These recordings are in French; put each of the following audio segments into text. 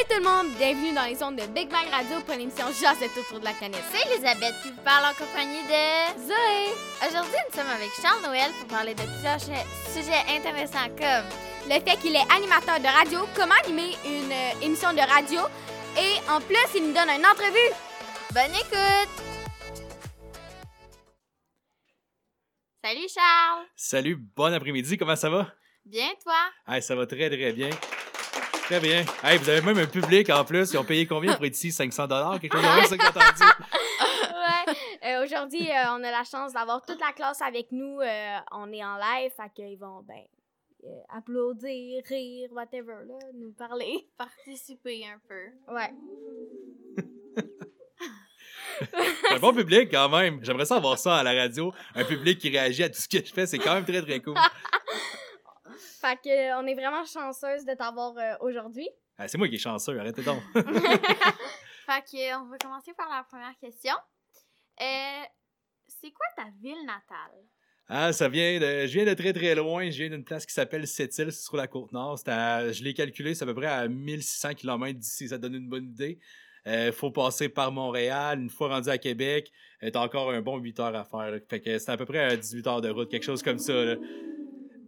Salut tout le monde, bienvenue dans les ondes de Big Bang Radio pour l'émission Juste tout autour de la planète. C'est Elisabeth qui vous parle en compagnie de Zoé! Aujourd'hui, nous sommes avec Charles Noël pour parler de plusieurs su- sujets intéressants comme Le fait qu'il est animateur de radio, comment animer une euh, émission de radio et en plus, il nous donne une entrevue. Bonne écoute! Salut Charles! Salut, bon après-midi, comment ça va? Bien toi? Hey, ça va très très bien. Très bien. Hey, vous avez même un public en plus. Ils ont payé combien pour être ici? 500 quelque chose comme ça que j'ai entendu. ouais. Euh, Aujourd'hui, euh, on a la chance d'avoir toute la classe avec nous. euh, on est en live, fait qu'ils vont ben, euh, applaudir, rire, whatever, là, nous parler. Participer un peu. Ouais. C'est un bon public quand même. J'aimerais ça avoir ça à la radio. Un public qui réagit à tout ce que je fais. C'est quand même très très cool. Fait que, euh, on est vraiment chanceuse de t'avoir euh, aujourd'hui. Ah, c'est moi qui est chanceux, arrêtez donc. Fait que on va commencer par la première question. Euh, c'est quoi ta ville natale? Ah, ça vient de. Je viens de très très loin. Je viens d'une place qui s'appelle Sept-Îles, sur la côte nord. À- Je l'ai calculé, c'est à peu près à 1600 km d'ici. Ça donne une bonne idée. Il faut passer par Montréal. Une fois rendu à Québec, euh, t'as encore un bon 8 heures à faire. là. Fait que c'est à peu près à 18 heures de route, quelque chose comme ça. là.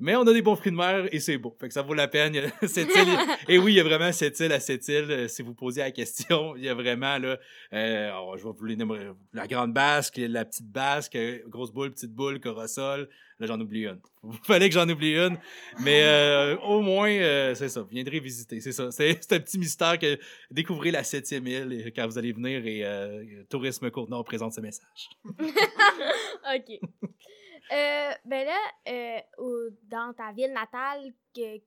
Mais on a des bons fruits de mer et c'est beau. Fait que ça vaut la peine. Cette île- et oui, il y a vraiment cette île à cette île. euh, Si vous posez la question, il y a vraiment là. euh, alors, je vais vous les nommer. La grande basque, la petite basque, grosse boule, petite boule, corosol. Là, j'en oublie une. Il fallait que j'en oublie une. Mais euh, au moins, euh, c'est ça. Vous viendrez visiter. C'est ça. C'est un petit mystère que découvrez la septième île et quand vous allez venir et Tourisme Côte-Nord présente ce message. OK. Euh, ben là, euh, au- dans ta ville natale, que,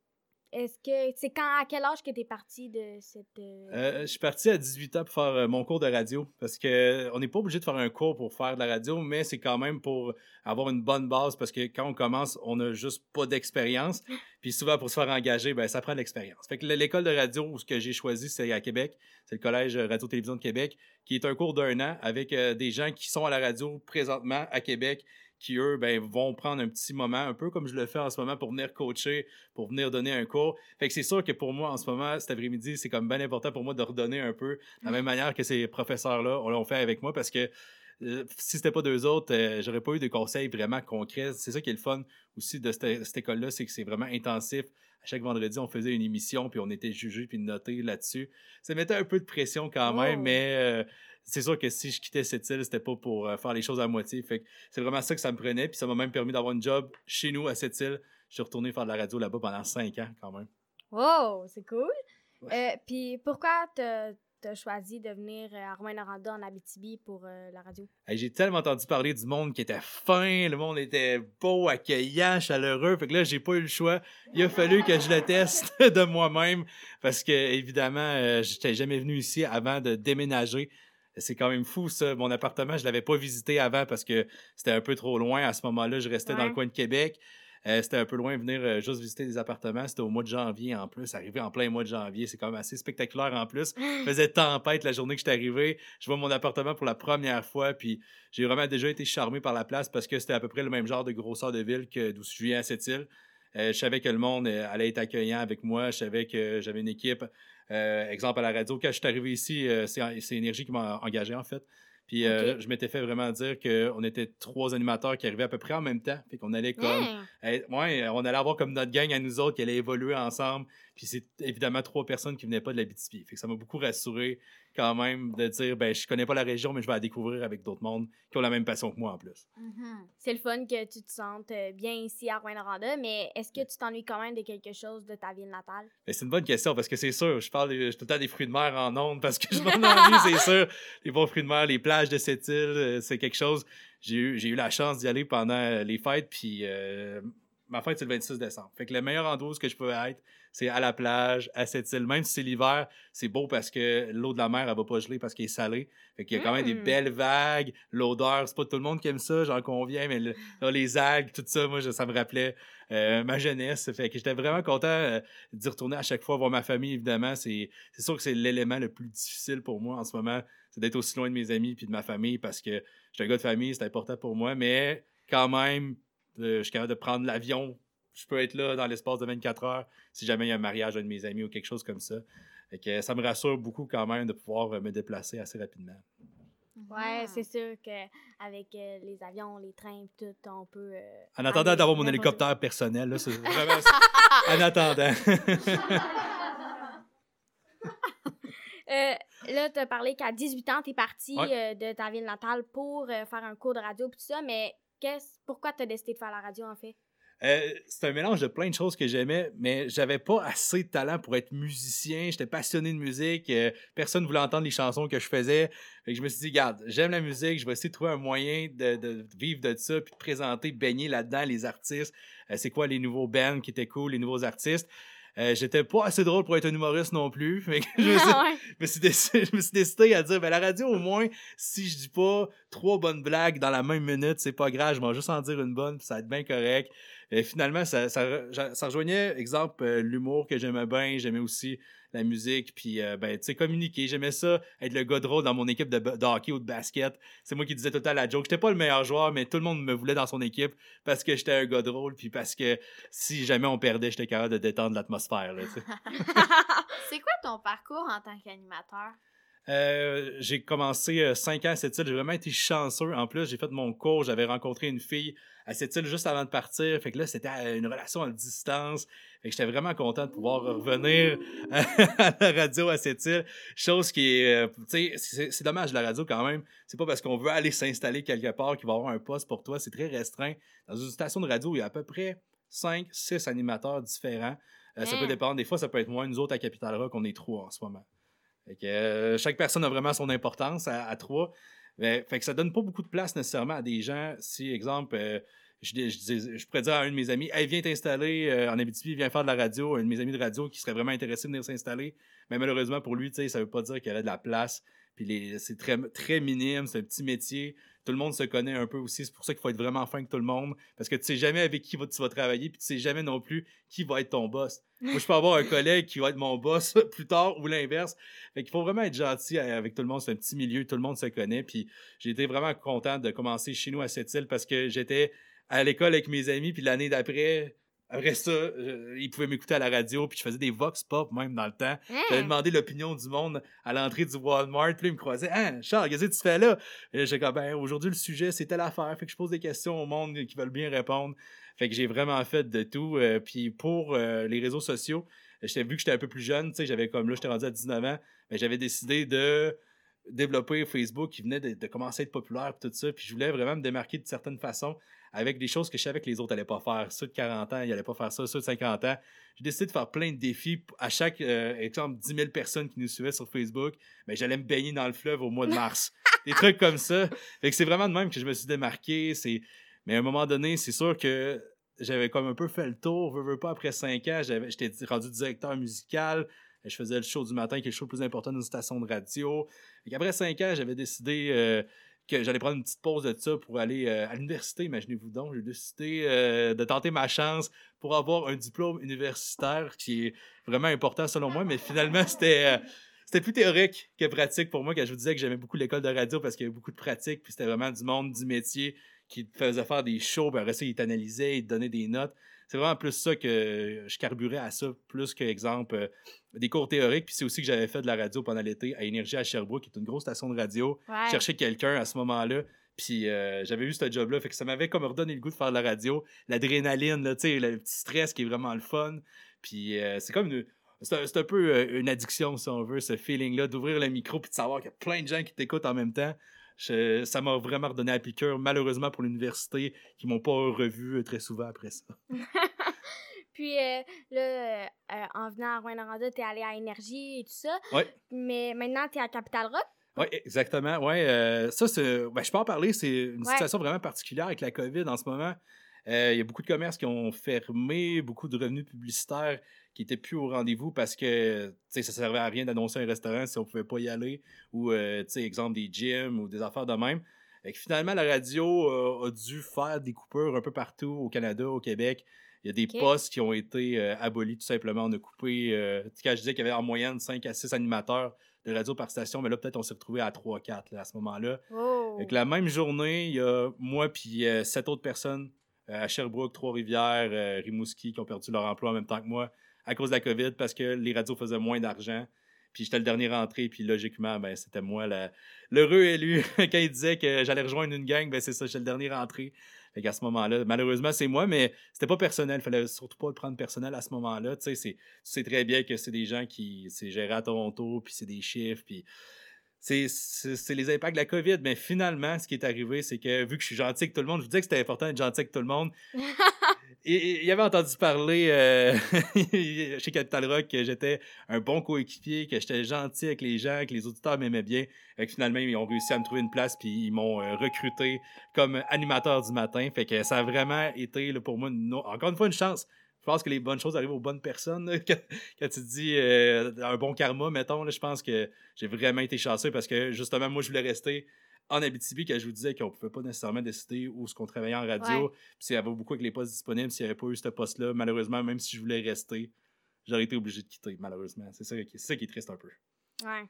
est-ce que c'est quand à quel âge que t'es parti de cette euh, Euh, je suis parti à 18 ans pour faire euh, mon cours de radio parce que on n'est pas obligé de faire un cours pour faire de la radio, mais c'est quand même pour avoir une bonne base parce que quand on commence, on n'a juste pas d'expérience. Puis souvent, pour se faire engager, ben, ça prend de l'expérience. Fait que l'école de radio ce que j'ai choisi, c'est à Québec. C'est le Collège Radio-Télévision de Québec, qui est un cours d'un an avec euh, des gens qui sont à la radio présentement à Québec qui, eux, ben, vont prendre un petit moment, un peu comme je le fais en ce moment, pour venir coacher, pour venir donner un cours. Fait que c'est sûr que pour moi, en ce moment, cet après-midi, c'est comme bien important pour moi de redonner un peu, de la même manière que ces professeurs-là l'ont fait avec moi, parce que euh, si c'était pas deux autres, euh, j'aurais pas eu de conseils vraiment concrets. C'est ça qui est le fun aussi de cette, cette école-là, c'est que c'est vraiment intensif. À chaque vendredi, on faisait une émission, puis on était jugé puis noté là-dessus. Ça mettait un peu de pression quand même, Oh. mais euh, c'est sûr que si je quittais cette île, c'était pas pour euh, faire les choses à moitié. Fait que c'est vraiment ça que ça me prenait, puis ça m'a même permis d'avoir une job chez nous à cette île. Je suis retourné faire de la radio là-bas pendant cinq ans quand même. Wow, c'est cool. Ouais. Euh, Puis pourquoi t'as as choisi de venir euh, à Rouen-Noranda en Abitibi pour euh, la radio? Hey, J'ai tellement entendu parler du monde qui était fin, le monde était beau, accueillant, chaleureux. Fait que là, j'ai pas eu le choix. Il a fallu que je le teste de moi-même parce que, évidemment, j'étais jamais venu ici avant de déménager. C'est quand même fou, ça. Mon appartement, je l'avais pas visité avant parce que c'était un peu trop loin. À ce moment-là, je restais dans le coin de Québec. Euh, c'était un peu loin de venir euh, juste visiter des appartements. C'était au mois de janvier en plus. Arrivé en plein mois de janvier, c'est quand même assez spectaculaire en plus. Il faisait tempête la journée que j'étais arrivé. Je vois mon appartement pour la première fois, puis j'ai vraiment déjà été charmé par la place parce que c'était à peu près le même genre de grosseur de ville que d'où je viens à cette île. Euh, je savais que le monde allait être accueillant avec moi. Je savais que j'avais une équipe. Euh, exemple à la radio, quand je suis arrivé ici, euh, c'est c'est Énergie qui m'a engagé en fait. Puis euh, je m'étais fait vraiment dire qu'on était trois animateurs qui arrivaient à peu près en même temps. Fait qu'on allait comme. Ouais, on allait avoir comme notre gang à nous autres qui allait évoluer ensemble. Puis c'est évidemment trois personnes qui venaient pas de la BTP. Fait que ça m'a beaucoup rassuré quand même de dire ben je connais pas la région mais je vais la découvrir avec d'autres mondes qui ont la même passion que moi en plus. Mhm. C'est le fun que tu te sentes euh, bien ici à Rouen-Noranda, mais est-ce que tu t'ennuies quand même de quelque chose de ta ville natale? Ben, c'est une bonne question parce que c'est sûr, je parle des- tout le temps des fruits de mer en ondes parce que je m'en ennuie, c'est sûr. Les bons fruits de mer, les plages de cette île, euh, c'est quelque chose. J'ai eu, j'ai eu la chance d'y aller pendant euh, les fêtes, puis euh, ma fête, c'est le 26 décembre. Fait que le meilleur endroit où je peux être, c'est à la plage, à cette île. Même si c'est l'hiver, c'est beau parce que l'eau de la mer, elle va pas geler parce qu'elle est salée. Fait qu'il y a quand même des Mm. belles vagues, l'odeur, c'est pas tout le monde qui aime ça, j'en conviens, mais le- là, les algues, tout ça, moi, je- ça me rappelait euh, ma jeunesse. Fait que j'étais vraiment content euh, d'y retourner à chaque fois voir ma famille, évidemment. C'est sûr que c'est l'élément le plus difficile pour moi en ce moment, c'est d'être aussi loin de mes amis puis de ma famille parce que je suis un gars de famille, c'est important pour moi, mais quand même, euh, je suis capable de prendre l'avion. Je peux être là dans l'espace de 24 heures si jamais il y a un mariage d'un de mes amis ou quelque chose comme ça. Fait que ça me rassure beaucoup quand même de pouvoir euh, me déplacer assez rapidement. Ouais, Mhm. c'est sûr qu'avec euh, les avions, les trains, tout, on peut. euh, En attendant d'avoir mon hélicoptère personnel, là, c'est vraiment... en attendant. Euh, là, tu as parlé qu'à 18 ans, tu es parti Ouais. euh, de ta ville natale pour euh, faire un cours de radio puis tout ça, mais pourquoi tu as décidé de faire la radio en fait? Euh, c'est un mélange de plein de choses que j'aimais, mais j'avais pas assez de talent pour être musicien. J'étais passionné de musique. euh, personne ne voulait entendre les chansons que je faisais. Je me suis dit, regarde, j'aime la musique, je vais essayer de trouver un moyen de, de vivre de ça, puis de présenter, baigner là-dedans les artistes. Euh, c'est quoi les nouveaux bands qui étaient cool, les nouveaux artistes? Euh, j'étais pas assez drôle pour être un humoriste non plus. Fait que je me suis, Ouais. je me suis décidé, je me suis décidé à dire, ben, la radio, au moins, si je dis pas trois bonnes blagues dans la même minute, c'est pas grave, je vais juste en dire une bonne, puis ça va être bien correct. Et finalement, ça, ça, re- ça rejoignait, exemple, euh, l'humour que j'aimais bien, j'aimais aussi la musique, puis, euh, ben, tu sais, communiquer. J'aimais ça, être le gars drôle dans mon équipe de, hockey ou de basket. C'est moi qui disais tout temps la joke. J'étais pas le meilleur joueur, mais tout le monde me voulait dans son équipe parce que j'étais un gars drôle, puis parce que si jamais on perdait, j'étais capable de détendre l'atmosphère. C'est quoi ton parcours en tant qu'animateur? Euh, j'ai commencé euh, 5 ans à cette île. J'ai vraiment été chanceux. En plus, j'ai fait mon cours. J'avais rencontré une fille à cette île juste avant de partir. Fait que là, c'était euh, une relation à distance. Fait que j'étais vraiment content de pouvoir revenir à la radio à cette île. Chose qui est, euh, tu sais, c'est dommage la radio quand même. C'est pas parce qu'on veut aller s'installer quelque part qu'il va y avoir un poste pour toi. C'est très restreint. Dans une station de radio, il y a à peu près 5, 6 animateurs différents. Euh, Ça Hein? peut dépendre. Des fois, ça peut être moins. Nous autres, à Capital Rock, on est trois en ce moment. Que, euh, chaque personne a vraiment son importance à, trois. Mais, fait que ça donne pas beaucoup de place nécessairement à des gens. Si, exemple, euh, je, je, je pourrais dire à un de mes amis, hey, viens t'installer euh, en Abitibi, viens faire de la radio. Un de mes amis de radio qui serait vraiment intéressé de venir s'installer. Mais malheureusement pour lui, ça veut pas dire qu'il y a de la place. Puis c'est très, très minime, c'est un petit métier. Tout le monde se connaît un peu aussi. C'est pour ça qu'il faut être vraiment fin avec tout le monde. Parce que tu sais jamais avec qui va- tu vas travailler. Puis tu sais jamais non plus qui va être ton boss. Moi, je peux avoir un collègue qui va être mon boss plus tard ou l'inverse. Fait qu'il faut vraiment être gentil avec tout le monde. C'est un petit milieu, tout le monde se connaît. Puis j'ai été vraiment content de commencer chez nous à cette île parce que j'étais à l'école avec mes amis. Puis l'année d'après, après ça, euh, ils pouvaient m'écouter à la radio. Puis je faisais des vox pop même dans le temps. J'avais Hein? demandé l'opinion du monde à l'entrée du Walmart. Puis ils me croisaient. Hein, Charles, qu'est-ce que tu fais là? J'étais comme, ben, aujourd'hui, le sujet, c'est telle affaire. Fait que je pose des questions au monde qui veulent bien répondre. Fait que j'ai vraiment fait de tout. Euh, puis pour euh, les réseaux sociaux, j'étais vu que j'étais un peu plus jeune, tu sais, j'avais comme là, j'étais rendu à 19 ans, mais j'avais décidé de développer Facebook qui venait de, de commencer à être populaire puis tout ça. Puis je voulais vraiment me démarquer de certaines façons avec des choses que je savais que les autres n'allaient pas faire. Ceux de 40 ans, ils n'allaient pas faire ça. Ceux de 50 ans. J'ai décidé de faire plein de défis. À chaque, euh, exemple, 10 000 personnes qui nous suivaient sur Facebook, ben, j'allais me baigner dans le fleuve au mois de mars. des trucs comme ça. Fait que c'est vraiment de même que je me suis démarqué. C'est... Mais à un moment donné, c'est sûr que j'avais comme un peu fait le tour. Veux, veux pas, après 5 ans, j'avais, j'étais rendu directeur musical. Je faisais le show du matin, qui est le show le plus important d'une station de radio. Fait qu'après 5 ans, j'avais décidé euh, que j'allais prendre une petite pause de ça pour aller euh, à l'université, imaginez-vous donc. J'ai décidé euh, de tenter ma chance pour avoir un diplôme universitaire qui est vraiment important selon moi, mais finalement, c'était. euh, c'était plus théorique que pratique pour moi quand je vous disais que j'aimais beaucoup l'école de radio parce qu'il y avait beaucoup de pratique, puis c'était vraiment du monde, du métier qui faisait faire des shows, puis après ça, ils t'analysaient, ils te donnaient des notes. C'est vraiment plus ça que je carburais à ça, plus que, exemple, euh, des cours théoriques. Puis c'est aussi que j'avais fait de la radio pendant l'été à Énergie à Sherbrooke, qui est une grosse station de radio. Ouais. chercher quelqu'un à ce moment-là. Puis euh, j'avais eu ce job-là, fait que ça m'avait comme redonné le goût de faire de la radio. L'adrénaline, le petit stress qui est vraiment le fun. Puis euh, c'est comme une... C'est un, peu euh, une addiction, si on veut, ce feeling-là, d'ouvrir le micro puis de savoir qu'il y a plein de gens qui t'écoutent en même temps. Je- ça m'a vraiment redonné à piqûre, malheureusement pour l'université, qui m'ont pas revu euh, très souvent après ça. Puis euh, là, euh, en venant à Rouen-Noranda, t'es allé à Énergie et tout ça. Ouais. Mais maintenant, t'es à Capital Rock? Oui, exactement. Ouais, euh, ça, c'est, ben, je peux en parler. C'est une Ouais. situation vraiment particulière avec la COVID en ce moment. Il y a beaucoup de commerces qui ont fermé, beaucoup de revenus publicitaires qui n'étaient plus au rendez-vous parce que ça servait à rien d'annoncer un restaurant si on pouvait pas y aller ou, euh, exemple, des gyms ou des affaires de même. Et que finalement, la radio euh, a dû faire des coupures un peu partout au Canada, au Québec. Il y a des postes qui ont été euh, abolis tout simplement. On a coupé, euh, quand je disais qu'il y avait en moyenne 5 à 6 animateurs de radio par station, mais là, peut-être on s'est retrouvé à 3-4 là, à ce moment-là. Oh. La même journée, il y a moi puis sept autres personnes à Sherbrooke, Trois-Rivières, Rimouski qui ont perdu leur emploi en même temps que moi à cause de la COVID parce que les radios faisaient moins d'argent. Puis j'étais le dernier rentré, puis logiquement, ben, c'était moi l'heureux élu. Quand il disait que j'allais rejoindre une gang, ben, c'est ça, j'étais le dernier rentré. Fait qu'à ce moment-là, malheureusement, c'est moi, mais c'était pas personnel. Fallait surtout pas le prendre personnel à ce moment-là. Tu sais, c'est- très bien que c'est des gens qui. C'est géré à Toronto, puis c'est des chiffres, puis. C'est les impacts de la COVID. Mais finalement, ce qui est arrivé, c'est que vu que je suis gentil avec tout le monde, je vous disais que c'était important d'être gentil avec tout le monde. Il avait entendu parler euh, chez Capital Rock que j'étais un bon coéquipier, que j'étais gentil avec les gens, que les auditeurs m'aimaient bien. Fait que finalement, ils ont réussi à me trouver une place, puis ils m'ont euh, recruté comme animateur du matin. Fait que ça a vraiment été pour moi, une encore une fois, une chance. Je pense que les bonnes choses arrivent aux bonnes personnes. Quand, tu dis euh, un bon karma, mettons, je pense que j'ai vraiment été chanceux parce que justement, moi, je voulais rester en Abitibi, que je vous disais qu'on pouvait pas nécessairement décider où ce qu'on travaillait en radio. Puis y avait beaucoup avec les postes disponibles, s'il n'y avait pas eu ce poste-là, malheureusement, même si je voulais rester, j'aurais été obligé de quitter, malheureusement. C'est ça, qui- ça qui est triste un peu. Ouais.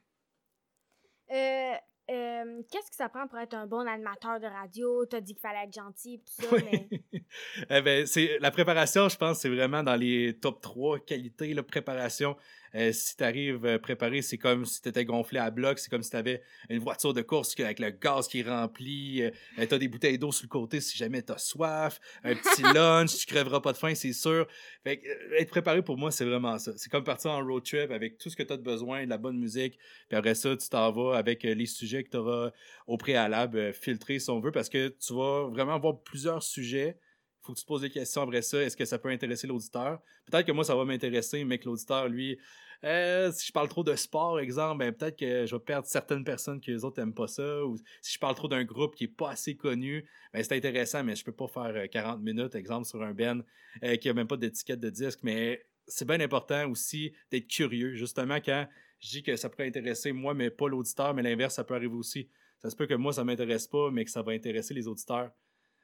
Euh, euh, Qu'est-ce que ça prend pour être un bon animateur de radio? T'as dit qu'il fallait être gentil et tout ça, mais. Eh ben, c'est, la préparation, je pense, c'est vraiment dans les top 3 qualités. La préparation, Euh, si tu arrives préparé, c'est comme si tu étais gonflé à bloc. C'est comme si tu avais une voiture de course avec le gaz qui est rempli. Euh, tu as des bouteilles d'eau sur le côté si jamais tu as soif. Un petit lunch, tu crèveras pas de faim, c'est sûr. Fait que, euh, être préparé pour moi, c'est vraiment ça. C'est comme partir en road trip avec tout ce que tu as besoin, de la bonne musique. Puis après ça, tu t'en vas avec euh, les sujets que tu auras au préalable euh, filtrés, si on veut, parce que tu vas vraiment avoir plusieurs sujets faut que tu te poses des questions après ça. Est-ce que ça peut intéresser l'auditeur? Peut-être que moi, ça va m'intéresser, mais que l'auditeur, lui, euh, si je parle trop de sport, exemple, ben, peut-être que je vais perdre certaines personnes que les autres n'aiment pas ça. Ou si je parle trop d'un groupe qui est pas assez connu, ben, c'est intéressant, mais je peux pas faire euh, 40 minutes, exemple, sur un Ben euh, qui a même pas d'étiquette de disque. Mais c'est bien important aussi d'être curieux. Justement, quand je dis que ça pourrait intéresser moi, mais pas l'auditeur, mais l'inverse, ça peut arriver aussi. Ça se peut que moi, ça m'intéresse pas, mais que ça va intéresser les auditeurs.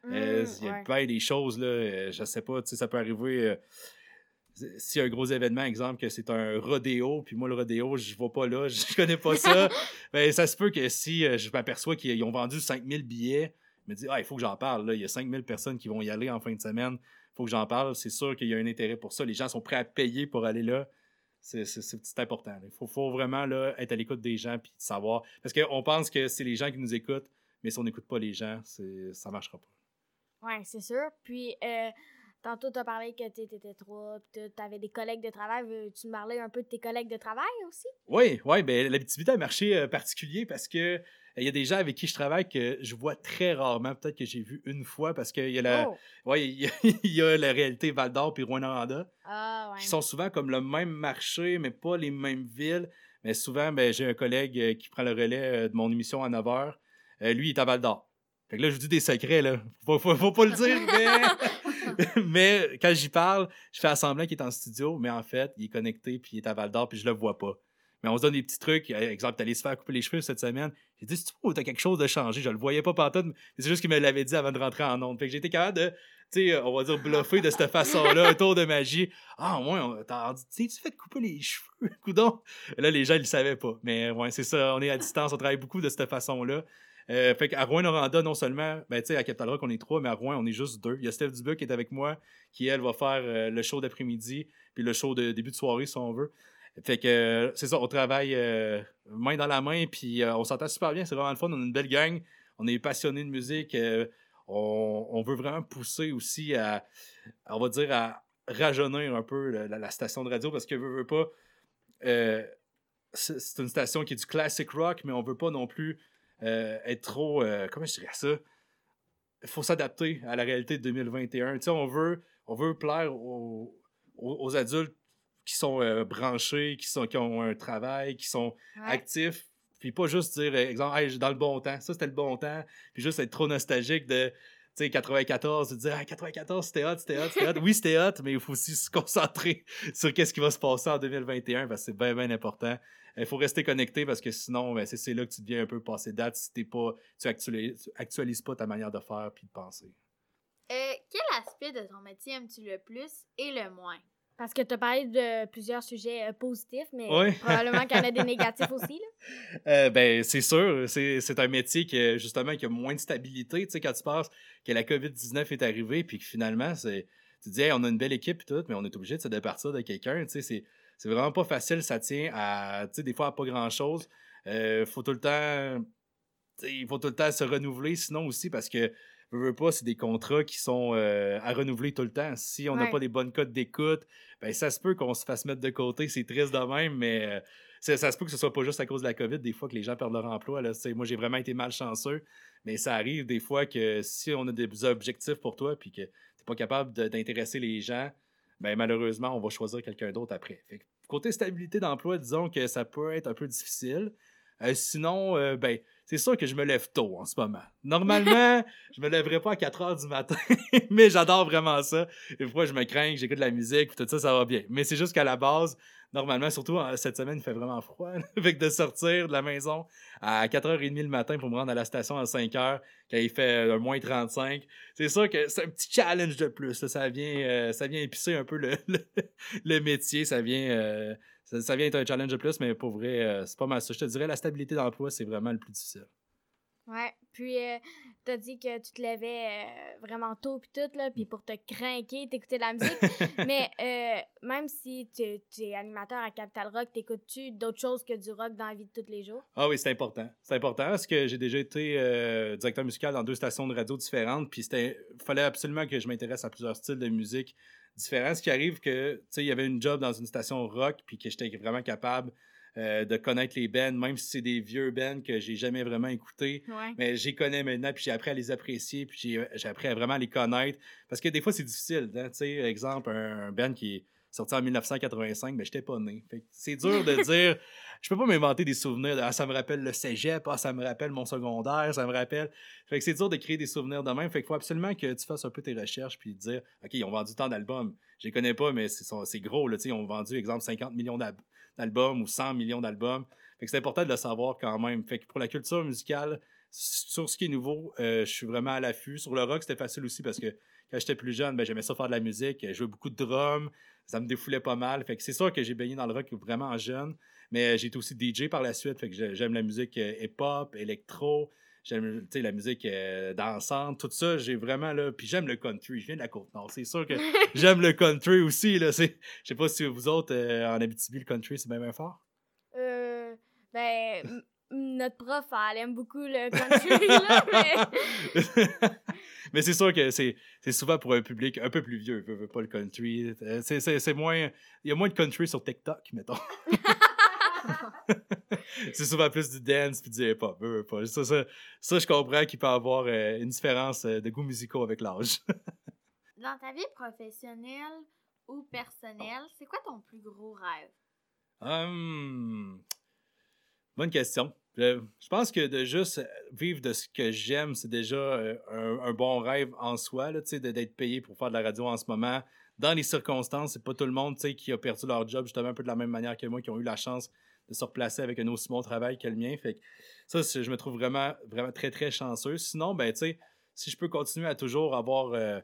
Euh, Mm, Il y a ouais. bien des choses, là, euh, je sais pas, tu sais, ça peut arriver. euh, s'il y a un gros événement, exemple, que c'est un rodéo, puis moi, le rodéo, je vais pas là, je connais pas ça. ben, ça se peut que si euh, je m'aperçois qu'ils ont vendu 5000 billets, je me dis, ah, il faut que j'en parle. Là. Il y a 5000 personnes qui vont y aller en fin de semaine. Il faut que j'en parle. C'est sûr qu'il y a un intérêt pour ça. Les gens sont prêts à payer pour aller là. C'est c'est- c'est- c'est important. Il faut, faut vraiment là, être à l'écoute des gens puis savoir. Parce qu'on pense que c'est les gens qui nous écoutent, mais si on n'écoute pas les gens, c'est- ça marchera pas. Ouais, c'est sûr. Puis, euh, tantôt, t'as parlé que tu étais trois, puis t'avais des collègues de travail. Veux-tu me parler un peu de tes collègues de travail aussi? Oui, oui, ben l'activité a un marché euh, particulier parce que euh, il y a des gens avec qui je travaille que je vois très rarement. Peut-être que j'ai vu une fois parce qu'il y a la, Oh! ouais, il y a, il y a la réalité Val d'Or puis Rwanda Ah, ouais. qui sont souvent comme le même marché, mais pas les mêmes villes. Mais souvent, ben, j'ai un collègue euh, qui prend le relais de mon émission à 9h. lui, il est à Val d'Or. Fait que là, je vous dis des secrets, là. Faut, faut, faut pas le dire, mais... mais quand j'y parle, je fais semblant qu'il est en studio, mais en fait, il est connecté, puis il est à Val d'Or, puis je le vois pas. Mais on se donne des petits trucs. Euh, Exemple, t'allais se faire couper les cheveux cette semaine. J'ai dit, tu t'as quelque chose de changé? Je le voyais pas pantoute, mais c'est juste qu'il me l'avait dit avant de rentrer en onde. Fait que été capable de, tu sais, on va dire, bluffer de cette façon-là, un tour de magie. Ah, ouais, on- t'as dit, tu sais, tu fais te couper les cheveux, coudon. Là, les gens, ils le savaient pas. Mais ouais, c'est ça, on est à distance, on travaille beaucoup de cette façon-là. Euh, fait qu'à Rouen-Noranda, non seulement, ben, tu sais, à Capital Rock, on est trois, mais à Rouen, on est juste deux. Il y a Steph Dubuc qui est avec moi, qui, elle, va faire euh, le show d'après-midi, puis le show de début de soirée, si on veut. Fait que euh, c'est ça, on travaille main dans la main, puis on s'entend super bien, c'est vraiment le fun, on a une belle gang, on est passionnés de musique, on, on veut vraiment pousser aussi à, on va dire, à rajeunir un peu la, station de radio, parce que veut, veut pas, c'est une station qui est du classic rock, mais on veut pas non plus euh, être trop, euh, comment je dirais ça, il faut s'adapter à la réalité de 2021. Tu sais, on veut, on veut plaire aux, aux- aux adultes qui sont euh, branchés, qui, sont, qui ont un travail, qui sont Ouais. actifs, puis pas juste dire, exemple, hey, dans le bon temps, ça c'était le bon temps, puis juste être trop nostalgique de, tu sais, 94, de dire, ah, 94, c'était hot, c'était hot, c'était hot. Oui, c'était hot, mais il faut aussi se concentrer sur qu'est-ce qui va se passer en 2021, parce que c'est bien, bien important. Il faut rester connecté parce que sinon, ben, c'est c'est là que tu deviens un peu passé date si t'es pas, tu actualises, tu actualises pas ta manière de faire puis de penser. Euh, quel aspect de ton métier aimes-tu le plus et le moins? Parce que t'as parlé de plusieurs sujets euh, positifs, mais probablement qu'il y en a des négatifs aussi, là. Euh, ben, c'est sûr, c'est c'est un métier qui, a- justement, qui a moins de stabilité, tu sais, quand tu penses que la COVID-19 est arrivée, puis que finalement, c'est, tu te dis, Hey, on a une belle équipe et tout, mais on est obligé de se départir de quelqu'un, tu sais, c'est, vraiment pas facile. Ça tient à, tu sais, des fois à pas grand-chose. Euh, faut tout le temps, il faut tout le temps se renouveler, sinon aussi parce que veux, veux pas, c'est des contrats qui sont euh, à renouveler tout le temps. Si on n'a Ouais. pas des bonnes cotes d'écoute, ben ça se peut qu'on se fasse mettre de côté. C'est triste de même, mais euh, ça, ça se peut que ce soit pas juste à cause de la COVID, des fois que les gens perdent leur emploi. Là, moi, j'ai vraiment été malchanceux, mais ça arrive des fois que si on a des objectifs pour toi puis que tu pas capable d'intéresser les gens, ben malheureusement, on va choisir quelqu'un d'autre après. Fait que, côté stabilité d'emploi, disons que ça peut être un peu difficile. Euh, sinon, euh, ben, c'est sûr que je me lève tôt en ce moment. Normalement, je me lèverais pas à 4 heures du matin, mais j'adore vraiment ça. Des fois, je me crains, j'écoute de la musique, tout ça, ça va bien. Mais c'est juste qu'à la base, normalement, surtout euh, cette semaine, il fait vraiment froid. fait que de sortir de la maison à 4h30 le matin pour me rendre à la station à 5h, quand il fait euh, moins 35, c'est sûr que c'est un petit challenge de plus. là. Ça vient, euh, ça vient épicer un peu le, le, le métier. Ça vient, euh, ça, ça vient être un challenge de plus, mais pour vrai, euh, c'est pas mal ça. Je te dirais, la stabilité d'emploi, c'est vraiment le plus difficile. Ouais. Puis, euh, t'as dit que tu te levais euh, vraiment tôt, puis tout, là, puis pour te craquer, t'écoutais de la musique. Mais euh, même si tu es animateur à Capital Rock, t'écoutes-tu d'autres choses que du rock dans la vie de tous les jours? Ah oui, c'est important. C'est important parce que j'ai déjà été directeur musical dans deux stations de radio différentes, puis c'était fallait absolument que je m'intéresse à plusieurs styles de musique différents. Ce qui arrive que, tu sais, il y avait une job dans une station rock, puis que j'étais vraiment capable euh, de connaître les bands, même si c'est des vieux bands que j'ai jamais vraiment écoutés. Ouais. Mais j'y connais maintenant, puis j'ai appris à les apprécier, puis j'ai j'ai appris à vraiment les connaître. Parce que des fois, c'est difficile. hein, Tu sais, exemple, un, un band qui est sorti en 1985, mais j'étais pas né. C'est dur de dire. Je peux pas m'inventer des souvenirs. de, Ah, ça me rappelle le cégep, ah, ça me rappelle mon secondaire, ça me rappelle. Fait que c'est dur de créer des souvenirs de même. Fait qu'il faut absolument que tu fasses un peu tes recherches, puis te dire, OK, ils ont vendu tant d'albums. Je les connais pas, mais c'est gros, là. Ils ont vendu, exemple, 50 millions d'al- d'albums ou 100 millions d'albums. Fait que c'est important de le savoir quand même. Fait que pour la culture musicale, sur ce qui est nouveau, euh, je suis vraiment à l'affût. Sur le rock, c'était facile aussi parce que quand j'étais plus jeune, ben, j'aimais ça faire de la musique. Je jouais beaucoup de drums. Ça me défoulait pas mal. Fait que c'est sûr que j'ai baigné dans le rock vraiment jeune. Mais j'ai été aussi DJ par la suite. Fait que j'ai- j'aime la musique euh, hip-hop, électro. J'aime la musique euh, dansante. Tout ça, j'ai vraiment là. Puis j'aime le country. Je viens de la Côte-Nord. C'est sûr que j'aime le country aussi. Je sais pas si vous autres, euh, en Abitibi, le country, c'est bien, bien fort. Euh, ben, notre prof, elle aime beaucoup le country, là, mais... Mais c'est sûr que c'est c'est souvent pour un public un peu plus vieux, veut, veut pas le country. Euh, C'est- C'est c'est moins. Il y a moins de country sur TikTok, mettons. c'est souvent plus du dance puis du hip-hop. veut, veut pas. Ça, ça, ça, je comprends qu'il peut y avoir euh, une différence euh, de goûts musicaux avec l'âge. Dans ta vie professionnelle ou personnelle, c'est quoi ton plus gros rêve? Hum, bonne question. Je, je pense que de juste vivre de ce que j'aime, c'est déjà euh, un, bon rêve en soi, d'être payé pour faire de la radio en ce moment. Dans les circonstances, c'est pas tout le monde qui a perdu leur job justement un peu de la même manière que moi, qui ont eu la chance de se replacer avec un aussi bon travail que le mien. Fait que ça, je me trouve vraiment, vraiment très, très chanceux. Sinon, ben, si je peux continuer à toujours avoir, euh,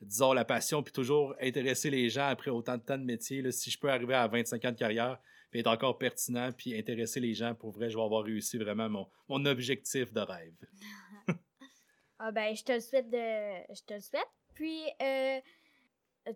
disons, la passion, puis toujours intéresser les gens après autant de temps de métier, si je peux arriver à 25 ans de carrière, puis être encore pertinent, puis intéresser les gens, pour vrai, je vais avoir réussi vraiment mon, mon objectif de rêve. Ah ben, je te le souhaite de... Je te le souhaite. Puis, euh,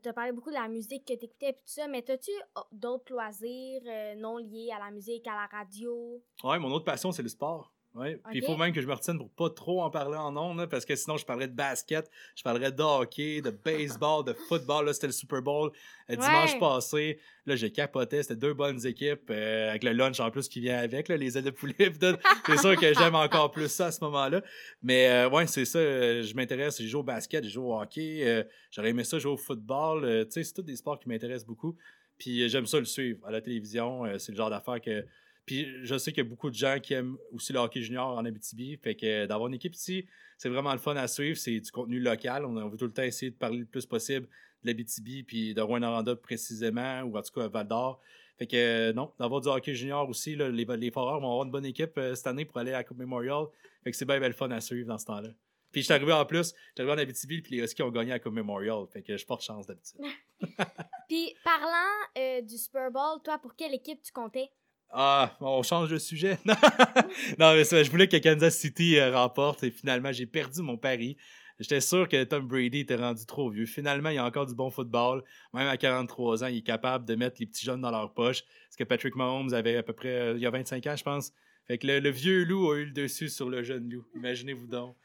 t'as parlé beaucoup de la musique que t'écoutais et tout ça, mais t'as-tu oh, d'autres loisirs euh, non liés à la musique, à la radio? Ouais, mon autre passion, c'est le sport. Puis il faut même que je me retienne pour pas trop en parler en ondes, parce que sinon je parlerais de basket, je parlerais de hockey, de baseball, de football. Là, c'était le Super Bowl euh, dimanche Ouais. passé. Là, j'ai capoté. C'était deux bonnes équipes euh, avec le lunch en plus qui vient avec, là, les ailes de poulet. c'est sûr que j'aime encore plus ça à ce moment-là. Mais euh, ouais, c'est ça. euh, je m'intéresse. J'ai joué au basket, j'ai joué au hockey. J'aurais aimé ça jouer au football. tu sais, c'est tous des sports qui m'intéressent beaucoup. Puis j'aime ça le suivre à la télévision. c'est le genre d'affaire que puis je sais qu'il y a beaucoup de gens qui aiment aussi le hockey junior en Abitibi. Fait que euh, d'avoir une équipe ici, c'est vraiment le fun à suivre. C'est du contenu local. On, veut tout le temps essayer de parler le plus possible de l'Abitibi puis de Rouen-Noranda précisément, ou en tout cas Val d'Or. Fait que euh, non, d'avoir du hockey junior aussi, les, les Foreurs vont avoir une bonne équipe euh, cette année pour aller à la Coupe Memorial. Fait que c'est bien, le fun à suivre dans ce temps-là. Puis je suis arrivé en plus, je arrivé en Abitibi, puis les Huskies ont gagné à la Coupe Memorial. Fait que je porte chance d'habitude. Puis, parlant du Super Bowl, toi, pour quelle équipe tu comptais? Ah, on change de sujet. non, mais je voulais que Kansas City euh, remporte et finalement, j'ai perdu mon pari. J'étais sûr que Tom Brady était rendu trop vieux. Finalement, il a encore du bon football. Même à 43 ans, il est capable de mettre les petits jeunes dans leur poche. Ce que Patrick Mahomes avait à peu près, euh, il y a 25 ans, je pense. Fait que le vieux loup a eu le dessus sur le jeune loup. Imaginez-vous donc.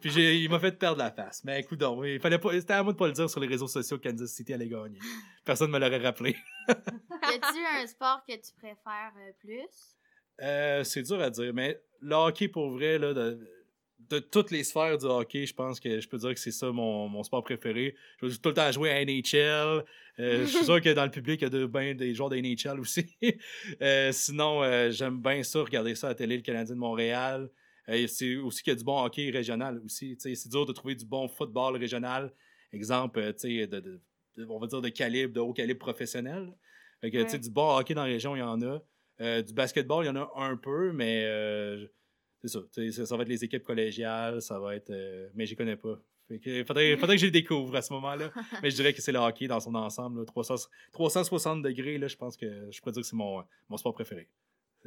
Puis il m'a fait perdre la face. Mais écoute donc, il fallait pas, c'était à moi de pas le dire sur les réseaux sociaux que Kansas City allait gagner. Personne ne me l'aurait rappelé. Y a-tu un sport que tu préfères euh, plus? Euh, c'est dur à dire, mais le hockey, pour vrai, là, de, de toutes les sphères du hockey, je pense que je peux dire que c'est ça mon, mon sport préféré. Je joue tout le temps à jouer à NHL. Euh, je suis sûr que dans le public, il y a de, ben, des joueurs de NHL aussi. Euh, sinon, j'aime bien ça, regarder ça à la télé, le Canadien de Montréal. C'est aussi qu'il y a du bon hockey régional aussi. C'est dur de trouver du bon football régional. Exemple, euh, de, de- de- on va dire de calibre, de haut calibre professionnel. Fait que, Ouais. du bon hockey dans la région, il y en a. Euh, du basketball, il y en a un peu, mais euh, c'est ça, ça. ça va être les équipes collégiales, ça va être. euh, mais je connais pas. Fait que, faudrait, faudrait que je les découvre à ce moment-là. mais je dirais que c'est le hockey dans son ensemble. là, 300 360 degrés, là, je pense que je pourrais dire que c'est mon, mon sport préféré.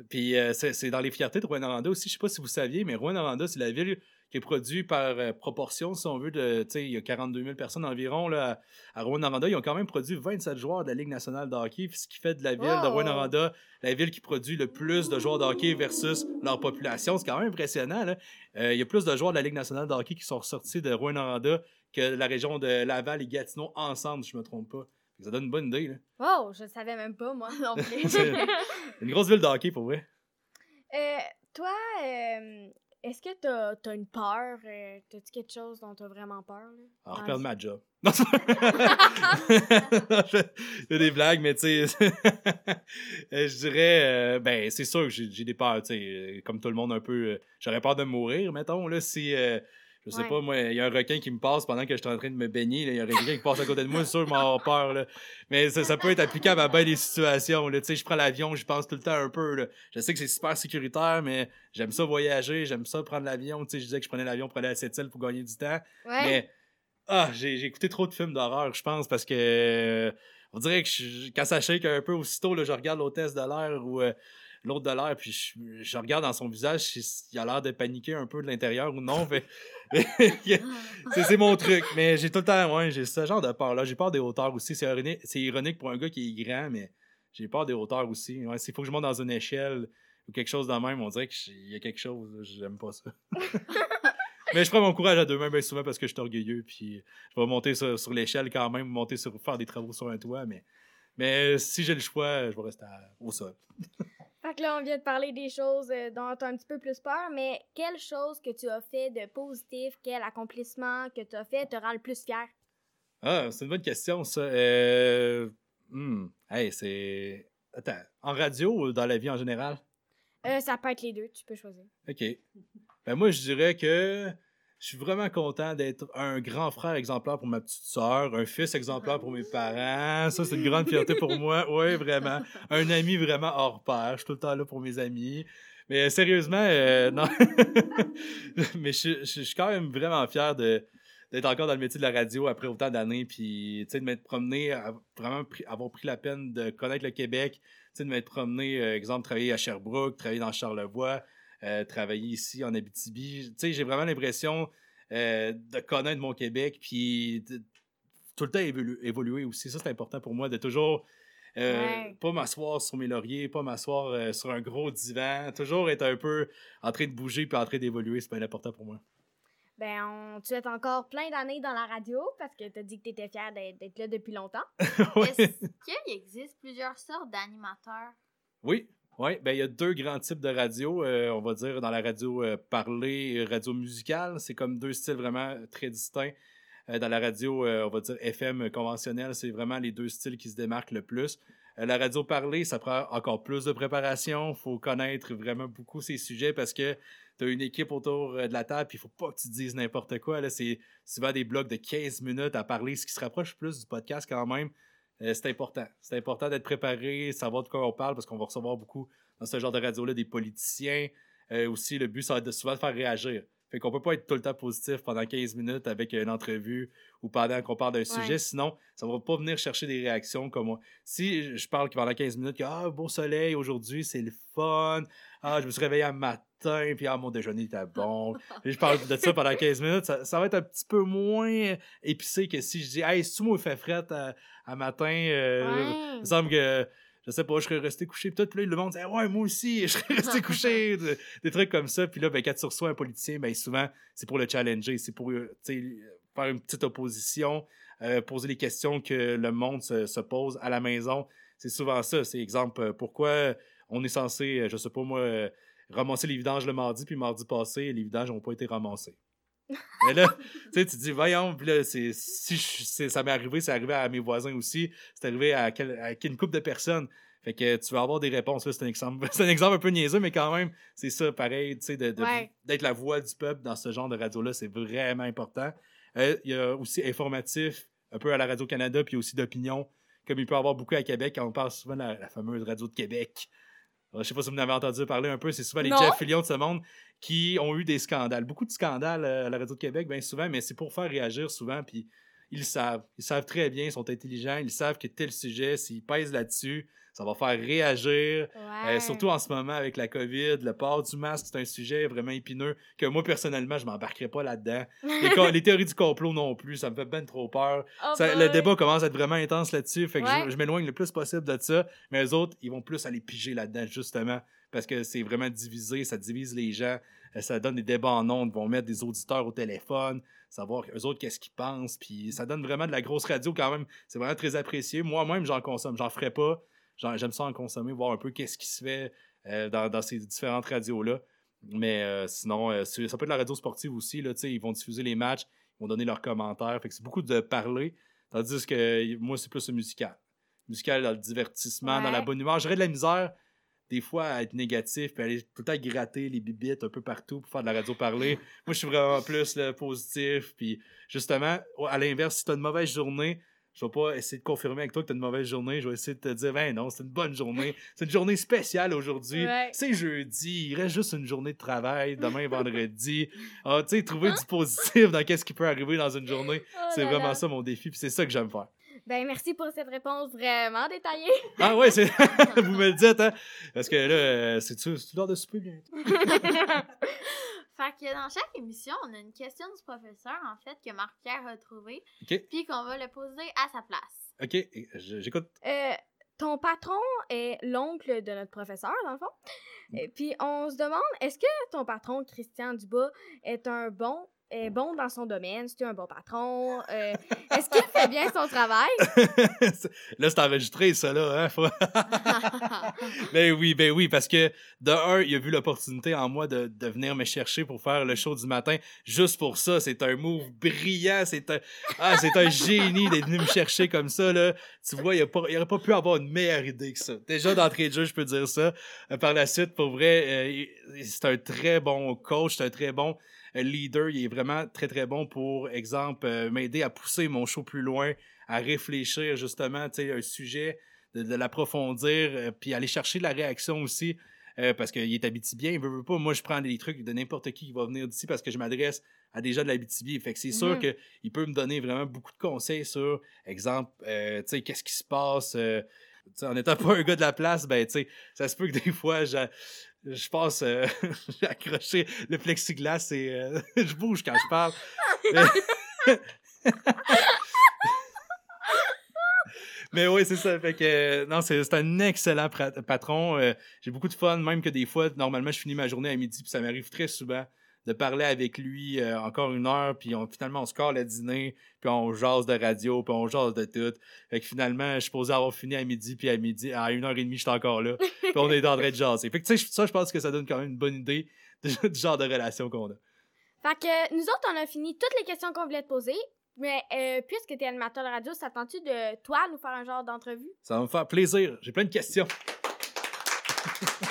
Puis euh, c'est dans les fiertés de Rouen-Noranda aussi. Je sais pas si vous saviez, mais Rouen-Noranda, c'est la ville qui est produite par euh, proportion, si on veut. de- il y a 42 000 personnes environ là, à, Rouen-Noranda. Ils ont quand même produit 27 joueurs de la Ligue nationale de hockey, ce qui fait de la ville de Wow! Rouen-Noranda la ville qui produit le plus de joueurs de hockey versus leur population. C'est quand même impressionnant. là. Euh, il y a plus de joueurs de la Ligue nationale de hockey qui sont sortis de Rouen-Noranda que la région de Laval et Gatineau ensemble, si je me trompe pas. Ça donne une bonne idée. Là. Oh, je le savais même pas, moi. non plus. C'est une grosse ville de hockey, pour vrai. Euh, toi, euh, est-ce que t'as as une peur? euh, T'as-tu quelque chose dont t'as vraiment peur? Là, Alors, dans perdre ma job. Non, fais des blagues, mais tu sais, euh, je dirais, euh, ben, c'est sûr que j'ai j'ai des peurs, tu sais, comme tout le monde un peu. euh, J'aurais peur de mourir, mettons, là, si. Je sais Ouais. pas, moi, il y a un requin qui me passe pendant que je suis en train de me baigner. Il y a un requin qui passe à côté de moi, c'est sûr, avoir peur. Là. Mais ça, ça peut être applicable à bien des situations. Là. Tu sais, Je prends l'avion, je pense tout le temps un peu. Là. Je sais que c'est super sécuritaire, mais j'aime ça voyager, j'aime ça prendre l'avion. Tu sais, Je disais que je prenais l'avion pour aller à cette île pour gagner du temps. Ouais. Mais ah, j'ai écouté trop de films d'horreur, je pense, parce que euh, on dirait que je- quand ça shake un peu aussitôt, là, je regarde l'hôtesse de l'air ou euh, l'autre de l'air, puis je, je regarde dans son visage si- s'il a l'air de paniquer un peu de l'intérieur ou non. C'est mon truc, mais j'ai tout le temps, ouais, j'ai ce genre de peur-là. J'ai peur des hauteurs aussi. C'est ironique, pour un gars qui est grand, mais j'ai peur des hauteurs aussi. Ouais, S'il faut que je monte dans une échelle ou quelque chose de même, on dirait qu'il y a quelque chose, j'aime pas ça. Mais je prends mon courage à deux mains bien souvent parce que je suis orgueilleux. Puis je vais monter sur, sur l'échelle quand même, monter sur faire des travaux sur un toit. Mais, mais si j'ai le choix, je vais rester à- au sol. Fait que là, on vient de parler des choses euh, dont tu as un petit peu plus peur, mais quelle chose que tu as fait de positif, quel accomplissement que tu as fait te rend le plus fier? Ah, c'est une bonne question, ça. Euh... hmm, Hey, c'est. Attends, en radio ou dans la vie en général? Euh, ça peut être les deux, tu peux choisir. OK. Ben moi, je dirais que je suis vraiment content d'être un grand frère exemplaire pour ma petite soeur, un fils exemplaire pour mes parents. Ça, c'est une grande fierté pour moi. Oui, vraiment. Un ami vraiment hors pair. Je suis tout le temps là pour mes amis. Mais sérieusement, euh, non. Mais je, je- je suis quand même vraiment fier de d'être encore dans le métier de la radio après autant d'années, puis tu sais, de m'être promené, à- vraiment avoir pris la peine de connaître le Québec, tu sais, de m'être promené, euh, exemple, travailler à Sherbrooke, travailler dans Charlevoix, euh, travailler ici en Abitibi. Tu sais, j'ai vraiment l'impression euh, de connaître mon Québec, puis de- tout le temps évolu- évoluer aussi. Ça, c'est important pour moi, de toujours euh, Ouais. pas m'asseoir sur mes lauriers, pas m'asseoir sur un gros divan, toujours être un peu en train de bouger puis en train d'évoluer, c'est bien important pour moi. Ben, on te souhaite encore plein d'années dans la radio parce que tu as dit que tu étais fier d'être là depuis longtemps. Ouais. Est-ce qu'il existe plusieurs sortes d'animateurs? Oui, oui. Ben, il y a deux grands types de radio. euh, on va dire dans la radio euh, parlée et radio musicale. C'est comme deux styles vraiment très distincts. Euh, dans la radio, euh, on va dire FM conventionnelle, c'est vraiment les deux styles qui se démarquent le plus. Euh, la radio parlée, ça prend encore plus de préparation. Il faut connaître vraiment beaucoup ces sujets parce que tu as une équipe autour euh, de la table, puis il faut pas que tu dises n'importe quoi. C'est souvent des blocs de 15 minutes à parler, ce qui se rapproche plus du podcast quand même. Euh, c'est important. C'est important d'être préparé, savoir de quoi on parle, parce qu'on va recevoir beaucoup dans ce genre de radio-là des politiciens. Euh, aussi, le but, ça va être de souvent de faire réagir. Fait qu'on peut pas être tout le temps positif pendant 15 minutes avec une entrevue ou pendant qu'on parle d'un sujet, sinon ça va pas venir chercher des réactions comme moi. Si je parle pendant 15 minutes que ah beau soleil aujourd'hui, c'est le fun. Ah, je me suis réveillé un matin, matin, puis ah, mon déjeuner était bon. Je parle de ça pendant 15 minutes, ça, ça va être un petit peu moins épicé que si je dis, hey, si moi, il fait fret à, à matin, euh, Ouais. il me semble que, je sais pas, je serais resté couché. Peut-être, là, le monde dit, Ah ouais, moi aussi, je serais resté couché. Des- Des trucs comme ça. Puis là, ben, quand tu reçois un politicien, ben, souvent, c'est pour le challenger, c'est pour, euh, faire une petite opposition, euh, poser les questions que le monde se, se pose à la maison. C'est souvent ça. C'est exemple, pourquoi on est censé, je sais pas moi, ramasser les vidanges le mardi, puis mardi passé, les vidanges n'ont pas été ramassés. Mais là, tu sais, tu dis, voyons, puis là, si je- ça m'est arrivé, c'est arrivé à mes voisins aussi, c'est arrivé à, quel- à une couple de personnes. Fait que tu vas avoir des réponses. C'est un exemple. Un exemple un peu niaiseux, mais quand même, c'est ça, pareil, tu sais, Ouais. d'être la voix du peuple dans ce genre de radio-là, c'est vraiment important. Euh, Il y a aussi informatif, un peu à la Radio-Canada, puis aussi d'opinion, comme il peut y avoir beaucoup à Québec, quand on parle souvent de la, la fameuse radio de Québec. Je sais pas si vous en avez entendu parler un peu, c'est souvent les Non. Jeff Fillion de ce monde qui ont eu des scandales. Beaucoup de scandales euh, à la radio de Québec, bien souvent, mais c'est pour faire réagir souvent, puis ils le savent. Ils savent très bien, ils sont intelligents, ils savent que tel sujet, s'ils pèsent là-dessus, ça va faire réagir. Euh, surtout en ce moment avec la COVID, le port du masque, c'est un sujet vraiment épineux que moi, personnellement, je m'embarquerai pas là-dedans. Les, théories du complot non plus, ça me fait ben trop peur. Oh Ça- le débat commence à être vraiment intense là-dessus, fait que je- Ouais. je, m'éloigne le plus possible de ça. Mais les autres, ils vont plus aller piger là-dedans, justement, parce que c'est vraiment divisé, ça divise les gens, ça donne des débats en ondes, ils vont mettre des auditeurs au téléphone, savoir eux autres qu'est-ce qu'ils pensent, puis ça donne vraiment de la grosse radio quand même. C'est vraiment très apprécié. Moi-même, j'en consomme, j'en ferai pas. J'aime ça en consommer, voir un peu qu'est-ce qui se fait euh, dans, dans ces différentes radios-là. Mais euh, sinon, euh, ça peut être la radio sportive aussi. Là, ils vont diffuser les matchs, ils vont donner leurs commentaires. Fait que c'est beaucoup de parler. Tandis que euh, moi, c'est plus musical. Musical dans le divertissement, dans la bonne humeur. J'aurais de la misère, des fois, à être négatif, puis aller tout le temps gratter les bibittes un peu partout pour faire de la radio parler. moi, je suis vraiment plus là, positif. Puis justement, à l'inverse, si tu as une mauvaise journée, je vais pas essayer de confirmer avec toi que tu as une mauvaise journée. Je vais essayer de te dire, ben non, c'est une bonne journée. C'est une journée spéciale aujourd'hui. Ouais. C'est jeudi. Il reste juste une journée de travail. Demain, vendredi. Ah, tu sais, trouver du positif dans qu'est-ce qui peut arriver dans une journée. Oh C'est vraiment là. ça mon défi. Puis c'est ça que j'aime faire. Ben, merci pour cette réponse vraiment détaillée. Ah ouais, c'est. Vous me le dites, hein? Parce que là, euh, c'est-tu c'est l'heure de souper bientôt? Fait que dans chaque émission, on a une question du professeur, en fait, que Marc-Pierre a trouvée, OK. puis qu'on va le poser à sa place. OK, je- j'écoute. Euh, ton patron est l'oncle de notre professeur, dans le fond. Et puis, on se demande, est-ce que ton patron, Christian Dubois, est un bon, est bon dans son domaine? C'est un bon patron? Euh, est-ce qu'il fait bien son travail? là, c'est enregistré, ça, là. Hein? Faut- ben oui, ben oui, parce que de un, il a vu l'opportunité en moi de, venir me chercher pour faire le show du matin. Juste pour ça, c'est un move brillant. C'est un, ah, c'est un génie d'être venu me chercher comme ça, là. Tu vois, il n'aurait pas pu avoir une meilleure idée que ça. Déjà, d'entrée de jeu, je peux dire ça. Euh, par la suite, pour vrai, euh, c'est un très bon coach, c'est un très bon leader. Il est vraiment très, très bon pour, exemple, euh, m'aider à pousser mon show plus loin, à réfléchir justement, tu sais, un sujet, de, de l'approfondir, euh, puis aller chercher la réaction aussi. euh, parce qu'il est Abitibien, il veut, veut pas. Moi, je prends des trucs de n'importe qui qui va venir d'ici parce que je m'adresse à des gens de l'Abitibi. Fait que c'est sûr Mhm. qu'il peut me donner vraiment beaucoup de conseils sur, exemple, euh, tu sais, qu'est-ce qui se passe. euh, en étant pas un gars de la place, ben, tu sais, ça se peut que des fois, je, je passe, euh, j'ai accroché le plexiglas et euh, je bouge quand je parle. Mais oui, c'est ça. Fait que, non, c'est un excellent patron. Euh, J'ai beaucoup de fun, même que des fois, normalement, je finis ma journée à midi, puis ça m'arrive très souvent de parler avec lui euh, encore une heure, puis on, finalement, on se colle le dîner, puis on jase de radio, puis on jase de tout. Fait que finalement, je suis supposé avoir fini à midi, puis à midi, à une heure et demie, j'étais encore là, puis on est en train de jaser. Fait que, tu sais, ça, je pense que ça donne quand même une bonne idée de- du genre de relation qu'on a. Fait que nous autres, on a fini toutes les questions qu'on voulait te poser. Mais euh, puisque tu es animateur de radio, ça tente-tu de toi nous faire un genre d'entrevue? Ça va me faire plaisir. J'ai plein de questions.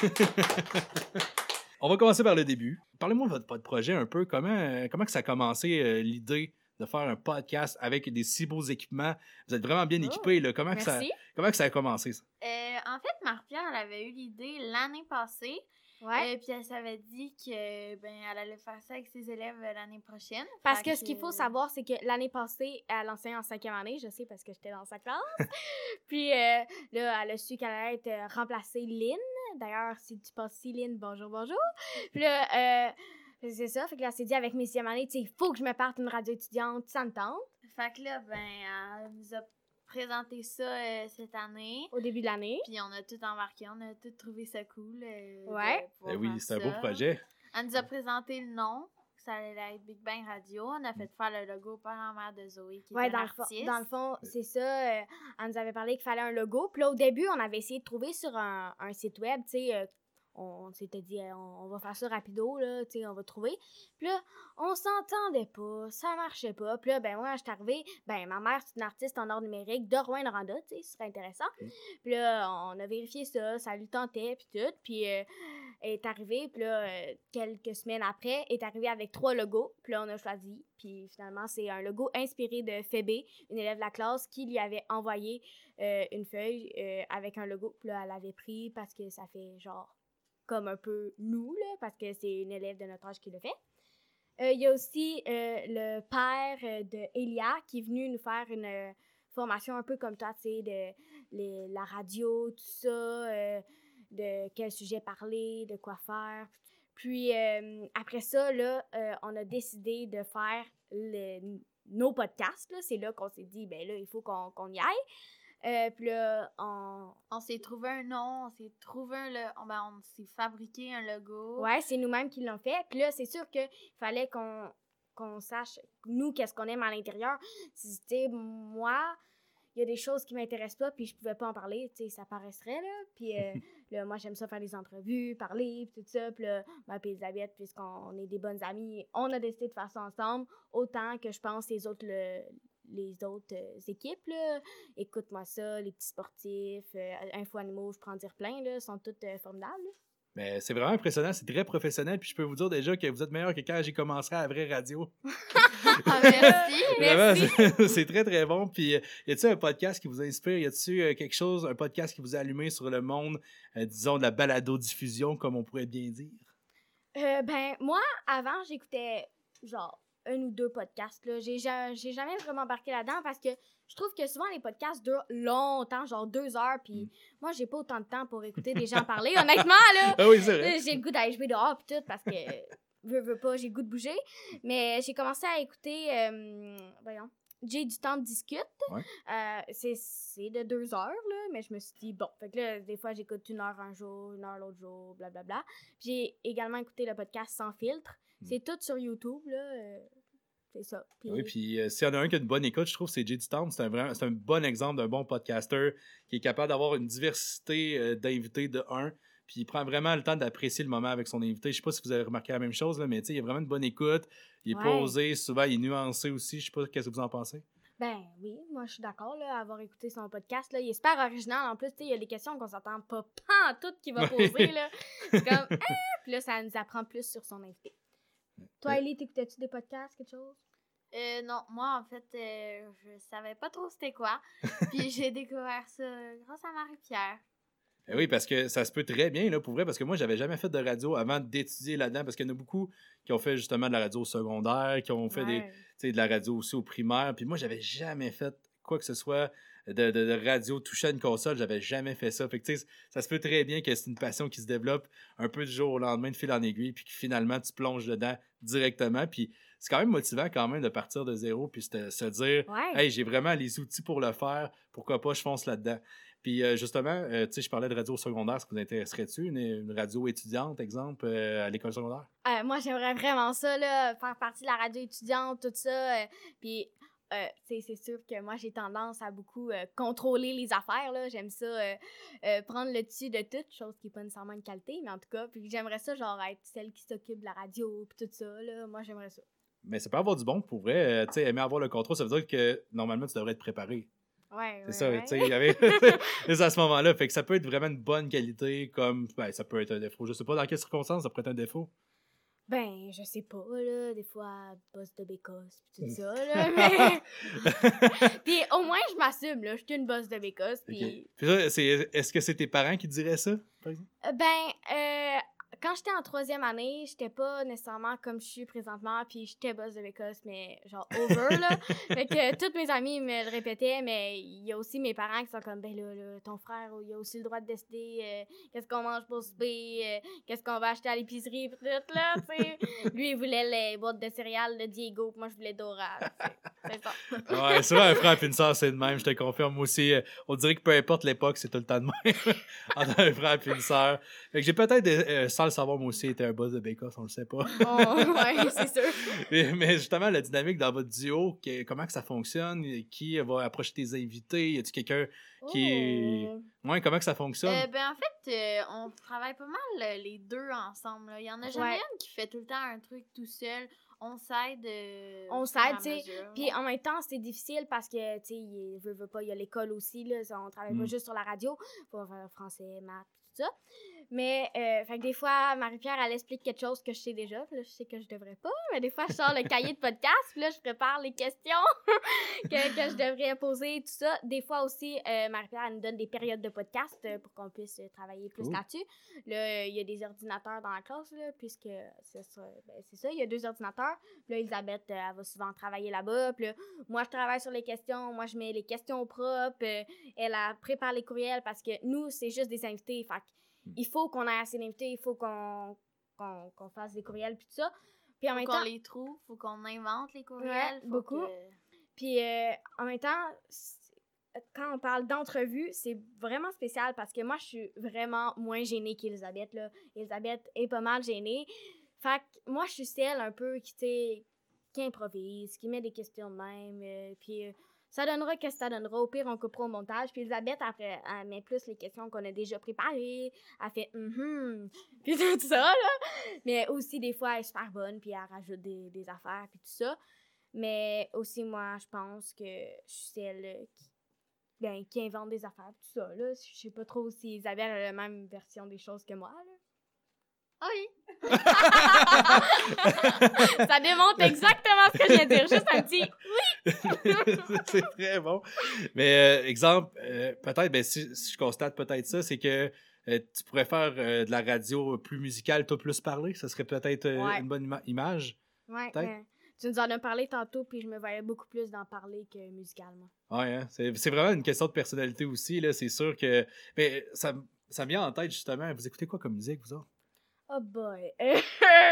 On va commencer par le début. Parlez-moi de votre, projet un peu. Comment, euh, comment que ça a commencé euh, l'idée de faire un podcast avec des si beaux équipements? Vous êtes vraiment bien Oh, équipés. Là. Comment, que ça, Merci. comment que ça a commencé, ça? Euh, en fait, Marc-Pierre elle avait eu l'idée l'année passée. Ouais. Et puis elle s'avait dit que ben elle allait faire ça avec ses élèves euh, l'année prochaine. Parce Fait que ce qu'il faut savoir, c'est que l'année passée, elle enseignait en cinquième année, je sais parce que j'étais dans sa classe. Puis euh, là, elle a su qu'elle allait être euh, remplacée Lynn. D'ailleurs, si tu passes ici, Lynn, bonjour, bonjour. Puis là, euh, c'est ça. Fait que là, s'est dit avec mes sixième année, tu sais, il faut que je me parte une radio étudiante, ça me tente, Fait que là, ben, elle nous a présenté ça euh, cette année. au début de l'année. Puis on a tout embarqué, on a tout trouvé ça cool. euh, Ouais. Ben oui, c'est un beau projet. Elle nous a présenté le nom, ça allait être Big Bang Radio. On a fait faire le logo par la mère de Zoé, qui Ouais, est dans le, dans le fond, c'est ça. euh, elle nous avait parlé qu'il fallait un logo. Puis là, au début, on avait essayé de trouver sur un, un site web, tu sais, euh, on, s'était dit, on, on va faire ça rapido, là, tu sais, on va trouver. Puis là, on s'entendait pas, ça marchait pas. Puis là, ben moi, je suis arrivée, ben ma mère, c'est une artiste en art numérique de Rouen-Noranda, tu sais, ce serait intéressant. Puis là, on a vérifié ça, ça lui tentait, puis tout. Puis euh, elle est arrivée, puis là, euh, quelques semaines après, elle est arrivée avec trois logos. Puis là, on a choisi. Puis finalement, c'est un logo inspiré de Phoebe, une élève de la classe, qui lui avait envoyé euh, une feuille avec un logo. Puis là, elle avait pris parce que ça fait genre comme un peu nous, là, parce que c'est une élève de notre âge qui le fait. Euh, Il y a aussi euh, le père euh, de Elia qui est venu nous faire une formation un peu comme toi, tu sais, de les- la radio, tout ça, de quel sujet parler, de quoi faire. Puis après ça, là, on a décidé de faire nos podcasts. C'est là qu'on s'est dit, ben là, il faut qu'on y aille. Euh, puis là, on... On s'est trouvé un nom, on s'est trouvé un... le- on- ben, on s'est fabriqué un logo. Ouais, c'est nous-mêmes qui l'ont fait. Puis là, c'est sûr qu'il fallait qu'on qu'on sache, nous, qu'est-ce qu'on aime à l'intérieur. Sais, moi, il y a des choses qui m'intéressent pas, puis je pouvais pas en parler, tu sais, ça paraîtrait, là. Puis euh, là, moi, j'aime ça faire des entrevues, parler, puis tout ça. Puis là, moi puis Elisabeth, puisqu'on est des bonnes amies, on a décidé de faire ça ensemble, autant que je pense les autres, le- les autres euh, équipes, là. Écoute-moi ça, les petits sportifs, euh, Info Animaux, je prends en dire plein, là, sont toutes euh, formidables, là. Mais c'est vraiment impressionnant, c'est très professionnel. Puis je peux vous dire déjà que vous êtes meilleur que quand j'ai commencé à la vraie radio. Ah, merci! Merci. Vraiment, c'est très très bon. Puis y a-t-il un podcast qui vous inspire? Y a-t-il quelque chose, un podcast qui vous a allumé sur le monde, euh, disons, de la balado-diffusion, comme on pourrait bien dire? Euh, ben, moi, avant, j'écoutais genre un ou deux podcasts. Là. J'ai, ja- j'ai jamais vraiment embarqué là-dedans parce que je trouve que souvent les podcasts durent longtemps, genre deux heures. Puis moi, j'ai pas autant de temps pour écouter des gens parler. Honnêtement, là, Ah oui, c'est vrai. là, j'ai le goût d'aller jouer dehors puis tout parce que veux, veux pas, j'ai le goût de bouger. Mais j'ai commencé à écouter, euh, voyons, J'ai du temps de discute. Ouais. Euh, c'est, de deux heures, là, mais je me suis dit, bon, fait que là, des fois, j'écoute une heure un jour, une heure l'autre jour, blablabla. Puis J'ai également écouté le podcast Sans filtre. Mm. C'est tout sur YouTube, là. euh, c'est ça. Oui, puis euh, s'il y en a un qui a une bonne écoute, je trouve que c'est Jay Town. C'est un, vraiment- un bon exemple d'un bon podcaster qui est capable d'avoir une diversité d'invités de un. Puis il prend vraiment le temps d'apprécier le moment avec son invité. Je sais pas si vous avez remarqué la même chose, là, mais tu sais, il y a vraiment une bonne écoute. Il est Ouais. posé, souvent il est nuancé aussi. Je sais pas qu'est-ce que vous en pensez. Ben oui, moi je suis d'accord là, à avoir écouté son podcast. Là. Il est super original en plus. tu sais, Il y a des questions qu'on s'entend pas pas tout qu'il va poser. là. C'est comme Ah! Puis là, ça nous apprend plus sur son invité. Toi. Ellie, t'écoutais-tu des podcasts, quelque chose? Euh, non, moi, en fait, euh, je savais pas trop c'était quoi. Puis j'ai découvert ça grâce à Marie-Pierre. Ben oui, parce que ça se peut très bien, là, pour vrai, parce que moi, j'avais jamais fait de radio avant d'étudier là-dedans, parce qu'il y en a beaucoup qui ont fait justement de la radio au secondaire, qui ont fait Ouais. de la radio aussi au primaire. Puis moi, j'avais jamais fait quoi que ce soit de, de- de radio touché à une console. J'avais jamais fait ça. Fait que, ça se peut très bien que c'est une passion qui se développe un peu du jour au lendemain, de fil en aiguille, puis que finalement, tu plonges dedans directement. Puis c'est quand même motivant quand même de partir de zéro, puis se se dire, Ouais. hey, j'ai vraiment les outils pour le faire. Pourquoi pas, je fonce là-dedans. Puis euh, justement, euh, tu sais, je parlais de radio secondaire. Ça vous intéresserait-tu? Une, une radio étudiante, exemple, euh, à l'école secondaire? Moi, j'aimerais vraiment ça, là, faire partie de la radio étudiante, tout ça. puis, tu sais, c'est sûr que moi, j'ai tendance à beaucoup contrôler les affaires, là. J'aime ça, prendre le dessus de tout, chose qui n'est pas nécessairement une qualité, mais en tout cas, puis j'aimerais ça, genre, être celle qui s'occupe de la radio, puis tout ça, là. Moi, j'aimerais ça. Mais ça peut avoir du bon pour vrai. Tu sais, aimer avoir le contrôle, ça veut dire que normalement, tu devrais être préparé. Ouais, C'est ouais, ça, ouais. tu sais, il y avait... c'est à ce moment-là. Fait que ça peut être vraiment une bonne qualité, comme... Ben, ça peut être un défaut. Je sais pas dans quelles circonstances ça pourrait être un défaut. Ben, je sais pas, là, des fois, boss de bécosse, puis Mm. tout ça, là, mais... puis au moins, je m'assume, là, je suis une boss de bécosse, puis... Ok. Puis ça, c'est- est-ce que c'est tes parents qui diraient ça, par exemple? Euh, Ben, euh, quand j'étais en troisième année, j'étais pas nécessairement comme je suis présentement, puis j'étais boss de l'Écosse, mais genre over, là. fait que toutes mes amis me le répétaient, mais il y a aussi mes parents qui sont comme, ben là, là ton frère, il a aussi le droit de décider euh, qu'est-ce qu'on mange pour souper, euh, qu'est-ce qu'on va acheter à l'épicerie, pis tout, là, tu sais. Lui, il voulait les boîtes de céréales de Diego, puis moi, je voulais Dora, tu sais. C'est ça. Ouais, c'est vrai, un frère et une sœur, c'est de même, je te confirme. Moi aussi, euh, on dirait que peu importe l'époque, c'est tout le temps de même. Entre un frère et une sœur. Fait que j'ai peut-être, euh, sans le savoir, moi aussi, été un boss de Bécos, on le sait pas. Oh, ouais, c'est sûr. mais, mais justement, la dynamique dans votre duo, que- comment que ça fonctionne? Qui va approcher tes invités? Y a-tu quelqu'un qui est. Oh. Ouais, comment que ça fonctionne? Euh, ben, en fait, euh, on travaille pas mal euh, les deux ensemble. Il y en a jamais Ouais. une qui fait tout le temps un truc tout seul. On s'aide. euh, On s'aide, tu sais, Puis en même temps, c'est difficile parce que, tu sais, il veut, veut pas, il y a l'école aussi, là. On travaille Mm. pas juste sur la radio. Faut faire français, maths, tout ça. Mais, euh, fait que des fois, Marie-Pierre, elle explique quelque chose que je sais déjà. Puis là, je sais que je devrais pas. Mais des fois, je sors le cahier de podcast. Puis là, je prépare les questions que, que je devrais poser, tout ça. Des fois aussi, euh, Marie-Pierre, elle nous donne des périodes de podcast euh, pour qu'on puisse travailler plus Cool. là-dessus. Là, il y a des ordinateurs dans la classe, là, puisque c'est ça, ben, c'est ça, il y a deux ordinateurs. Puis là, Elisabeth, elle va souvent travailler là-bas. Puis là, moi, je travaille sur les questions. Moi, je mets les questions propres. elle, elle prépare les courriels parce que nous, c'est juste des invités. Fait que il faut qu'on ait assez d'invités. Il faut qu'on qu'on qu'on fasse des courriels puis tout ça. Puis en Faut même qu'on temps, les trouve, faut qu'on invente les courriels. Ouais, faut beaucoup. que- puis euh, en même temps, quand on parle d'entrevue, c'est vraiment spécial parce que moi, je suis vraiment moins gênée qu'Elisabeth. là. Elisabeth est pas mal gênée. Fait que moi, je suis celle un peu qui, qui improvise, qui met des questions de même. euh, puis euh, ça donnera que ça donnera. Au pire, on coupera au montage. Puis Elisabeth, après, elle met plus les questions qu'on a déjà préparées. Elle fait hum puis tout ça, là. Mais aussi, des fois, elle est super bonne, puis elle rajoute des, des affaires, puis tout ça. Mais aussi, moi, je pense que je suis celle qui, ben, qui invente des affaires, tout ça, là. Je sais pas trop si Isabelle a la même version des choses que moi, là. Ah oui. Ça démontre exactement ce que je viens de dire. Juste un petit c'est très bon. Mais euh, exemple, euh, peut-être, ben, si, si je constate peut-être ça, c'est que euh, tu pourrais faire de la radio plus musicale, toi plus parler. Ça serait peut-être Ouais. une bonne ima- image. Ouais, tu nous en as parlé tantôt, puis je me voyais beaucoup plus d'en parler que musicalement. Ouais, hein, c'est vraiment une question de personnalité aussi. là. C'est sûr que. Mais ça, m- ça me vient en tête justement. Vous écoutez quoi comme musique, vous autres? Oh boy.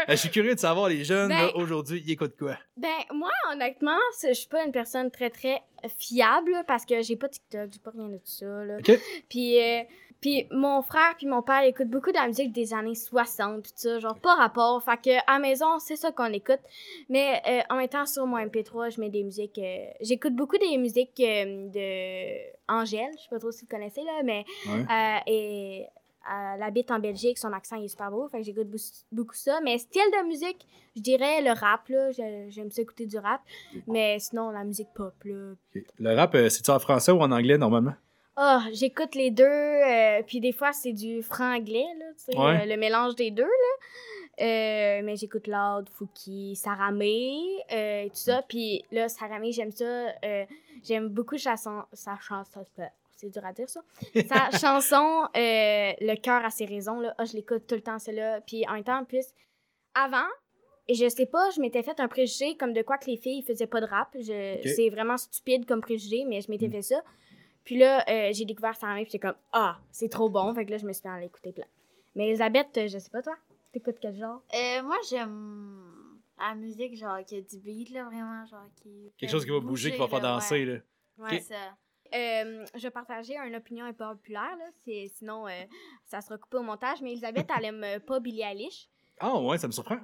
Euh, Je suis curieux de savoir, les jeunes, Ben- aujourd'hui, ils écoutent quoi? ben, moi, honnêtement, je suis pas une personne très, très fiable parce que j'ai pas TikTok, j'ai pas rien de tout ça. Là. OK. Puis, euh, puis mon frère puis mon père écoutent beaucoup de la musique des années 60 puis tout ça, genre pas rapport. Fait que à la maison, c'est ça qu'on écoute. Mais euh, en même temps, sur mon MP3, je mets des musiques... euh, J'écoute beaucoup des musiques de Angèle, je sais pas trop si vous connaissez, là, mais Ouais. et, elle habite en Belgique, son accent est super beau, fait que j'écoute beaucoup ça. Mais style de musique, je dirais le rap, là, j'ai- j'aime ça écouter du rap. Mais sinon, la musique pop, là. Le rap, euh, c'est-tu en français ou en anglais normalement? ah, j'écoute les deux, euh, puis des fois c'est du franglais, là, tu sais, Ouais. euh, le mélange des deux, là. Euh, mais j'écoute Loud, Fouki, Saramé, euh, et tout ça. Puis là, Saramé, j'aime ça. j'aime beaucoup sa, son- sa chanson. C'est dur à dire, ça. Sa chanson, euh, Le cœur a ses raisons, là. Ah, je l'écoute tout le temps, celle-là. Puis en même temps, en plus, avant, et je sais pas, je m'étais fait un préjugé comme de quoi que les filles faisaient pas de rap. Je- Ok. C'est vraiment stupide comme préjugé, mais je m'étais Mm. fait ça. Puis là, euh, j'ai découvert Saramé, puis j'étais comme, ah, c'est trop bon. Fait que là, je me suis fait en écouter plein. Mais Elisabeth, euh, je sais pas toi, t'écoutes quel genre? Euh, moi, j'aime la musique, genre, qui a du beat, là, vraiment, genre, qui. Quelque chose qui va bouger, qui va faire là, danser. ouais. Là. Ouais. C'est ça. Euh, je vais partager une opinion un peu populaire, là. Sinon, euh, ça sera coupé au montage. Mais Elisabeth, elle aime euh, pas Billie Eilish. Ah ouais, ça me surprend.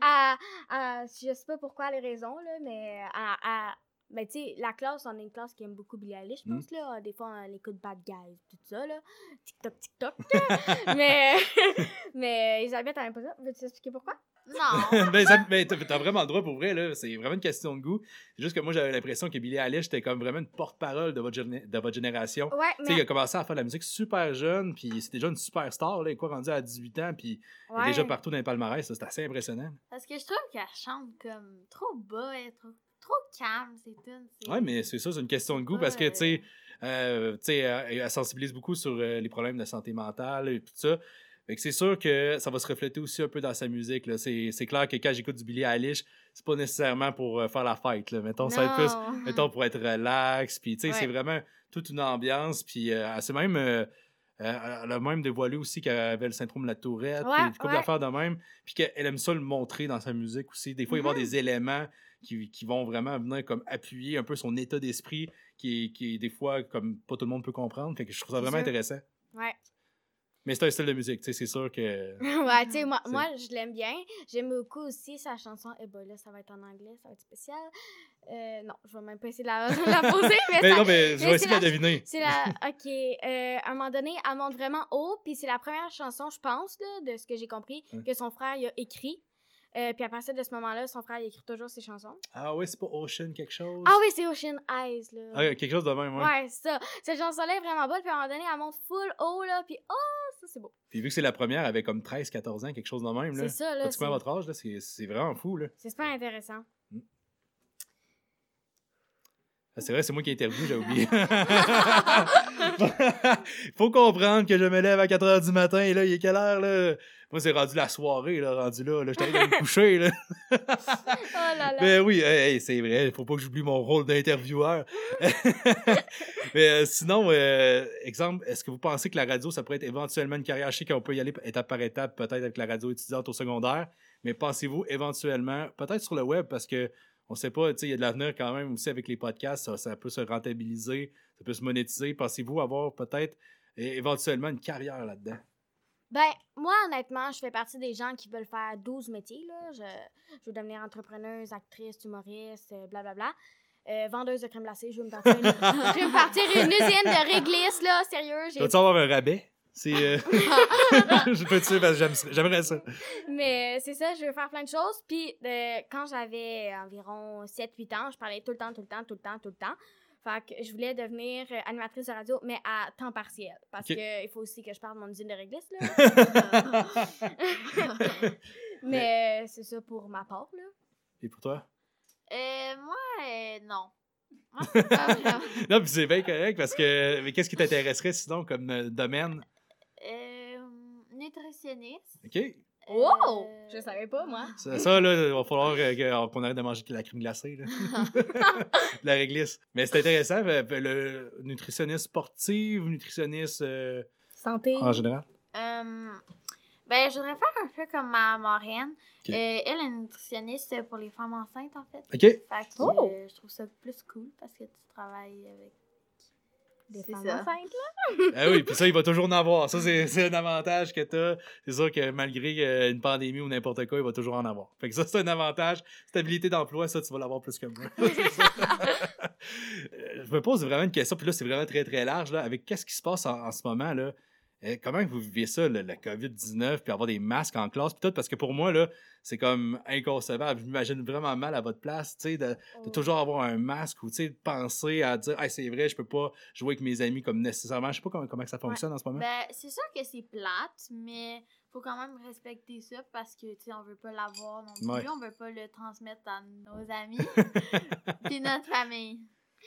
à, à- je sais pas pourquoi les raisons, là, mais à, à- ben, tu sais, la classe, on est une classe qui aime beaucoup Billie Eilish, je pense, là. Des fois, on écoute Bad Guys, tout ça, là. TikTok, TikTok. mais, mais Elisabeth, elle aime pas ça. Veux-tu expliquer pourquoi? Non. ben, ça- ben, t'as vraiment le droit pour vrai, là. C'est vraiment une question de goût. C'est juste que moi, j'avais l'impression que Billie Eilish était comme vraiment une porte-parole de, votre géné- de votre génération. Ouais, Tu sais, il mais. a commencé à faire de la musique super jeune, puis c'était déjà une superstar, là, il est quoi, rendu à 18 ans, puis il est déjà partout dans les palmarès, ça, c'est assez impressionnant. Parce que je trouve qu'elle chante comme trop bas, elle trop, trop calme, c'est tout. Ouais, mais c'est ça, c'est une question de goût, parce que, tu sais, euh, elle sensibilise beaucoup sur euh, les problèmes de santé mentale et tout ça, c'est sûr que ça va se refléter aussi un peu dans sa musique. C'est c'est clair que quand j'écoute du Billie Eilish, c'est pas nécessairement pour euh, faire la fête. Là. Mettons, ça va être Non. plus mettons, pour être relax. Puis, tu sais, c'est vraiment toute une ambiance. Puis, euh, elle s'est même. euh, euh, elle a même dévoilé aussi qu'elle avait le syndrome de la tourette, Ouais, puis couple ouais. d'affaires de même, puis qu'elle aime ça le montrer dans sa musique aussi. Des fois, il va y avoir Mhm. des éléments qui, qui vont vraiment venir comme appuyer un peu son état d'esprit, qui, est- qui est des fois comme pas tout le monde peut comprendre. Fait que je trouve ça C'est vraiment sûr. intéressant. Ouais. Mais c'est un style de musique, tu sais, c'est sûr que. ouais, tu sais, moi, moi je l'aime bien. J'aime beaucoup aussi sa chanson. Eh ben là, ça va être en anglais, ça va être spécial. Euh, non, je vais même pas essayer de la, la poser, mais, Mais ça- non, mais je vais essayer de la deviner. c'est la. Ok, euh, à un moment donné, elle monte vraiment haut, puis c'est la première chanson, je pense, là, de ce que j'ai compris, que son frère il a écrit. Euh, puis à partir de ce moment-là, son frère il écrit toujours ses chansons. Ah oui, c'est pas Ocean quelque chose? Ah oui, c'est Ocean Eyes, là. Ah, quelque chose de même, ouais. Ouais, c'est ça. Cette chanson-là est vraiment bonne, puis à un moment donné, elle monte full haut, là, puis oh, ça c'est beau. Puis vu que c'est la première, elle avait comme 13, 14 ans, quelque chose de même, là. C'est ça, là. Pratiquement à votre âge, là, c'est c'est vraiment fou, là. C'est super intéressant. Ah, C'est vrai, c'est moi qui ai interviewé, j'ai oublié. Faut comprendre que je me lève à 4 h du matin et là, il est quelle heure, là? Moi, c'est rendu la soirée, là, rendu là. là J'étais allé me coucher, là. Oh là là. Mais oui, hey, hey, c'est vrai, faut pas que j'oublie mon rôle d'intervieweur. Mais euh, sinon, euh, exemple, est-ce que vous pensez que la radio, ça pourrait être éventuellement une carrière? Je sais qu'on peut y aller étape par étape, peut-être avec la radio étudiante au secondaire, mais pensez-vous éventuellement, peut-être sur le web, parce que on sait pas, tu sais, il y a de l'avenir quand même aussi avec les podcasts, ça, ça peut se rentabiliser, ça peut se monétiser. Pensez-vous avoir peut-être éventuellement une carrière là-dedans? Ben, moi, honnêtement, je fais partie des gens qui veulent faire 12 métiers, là. Je, je veux devenir entrepreneuse, actrice, humoriste, euh, blablabla. Euh, vendeuse de crème glacée, je veux me partir une, je veux me partir une usine de réglisse, là, sérieux. j'ai- Vas-tu avoir un rabais? C'est. euh, je peux te dire parce que j'aime- j'aimerais ça. Mais c'est ça, je veux faire plein de choses. Puis euh, quand j'avais environ 7-8 ans, je parlais tout le temps, tout le temps, tout le temps, tout le temps. Fait que je voulais devenir euh, animatrice de radio, mais à temps partiel. Parce Ok. qu'il faut aussi que je parle de mon usine de réglisse, là. mais euh, c'est ça pour ma part, là. Et pour toi? Euh, moi, euh, non. Non, puis c'est bien correct parce que. Mais qu'est-ce qui t'intéresserait sinon comme euh, domaine? Euh, nutritionniste. OK? Wow! Euh, Je savais pas, moi. Ça, ça, là, il va falloir euh, que- qu'on arrête de manger de la crème glacée, là. de la réglisse. Mais c'est intéressant, euh, le nutritionniste sportive, nutritionniste euh, Santé. en général. Euh, ben, je voudrais faire un peu comme ma marraine. Euh, elle est nutritionniste pour les femmes enceintes, en fait. OK? Fait que Oh! euh, je trouve ça plus cool parce que tu travailles avec. Des C'est femmes ça. enceintes, là. Ah oui, puis ça, il va toujours en avoir. Ça, c'est un avantage que tu as. C'est sûr que malgré euh, une pandémie ou n'importe quoi, il va toujours en avoir. Fait que ça, c'est un avantage. Stabilité d'emploi, ça, tu vas l'avoir plus que moi. C'est ça. Euh, Je me pose vraiment une question, puis là, c'est vraiment très, très large. Là, avec qu'est-ce qui se passe en, en ce moment, là? Euh, comment vous vivez ça, le, la COVID-19, puis avoir des masques en classe, puis tout? Parce que pour moi, là, c'est comme inconcevable. Je m'imagine vraiment mal à votre place, tu sais, de, de toujours avoir un masque ou, tu sais, de penser à dire, hey, c'est vrai, je peux pas jouer avec mes amis comme nécessairement. Je sais pas comment, comment ça fonctionne en ce moment. Ben, c'est sûr que c'est plate, mais faut quand même respecter ça parce que, tu sais, on veut pas l'avoir non plus. Ouais. On veut pas le transmettre à nos amis puis notre famille.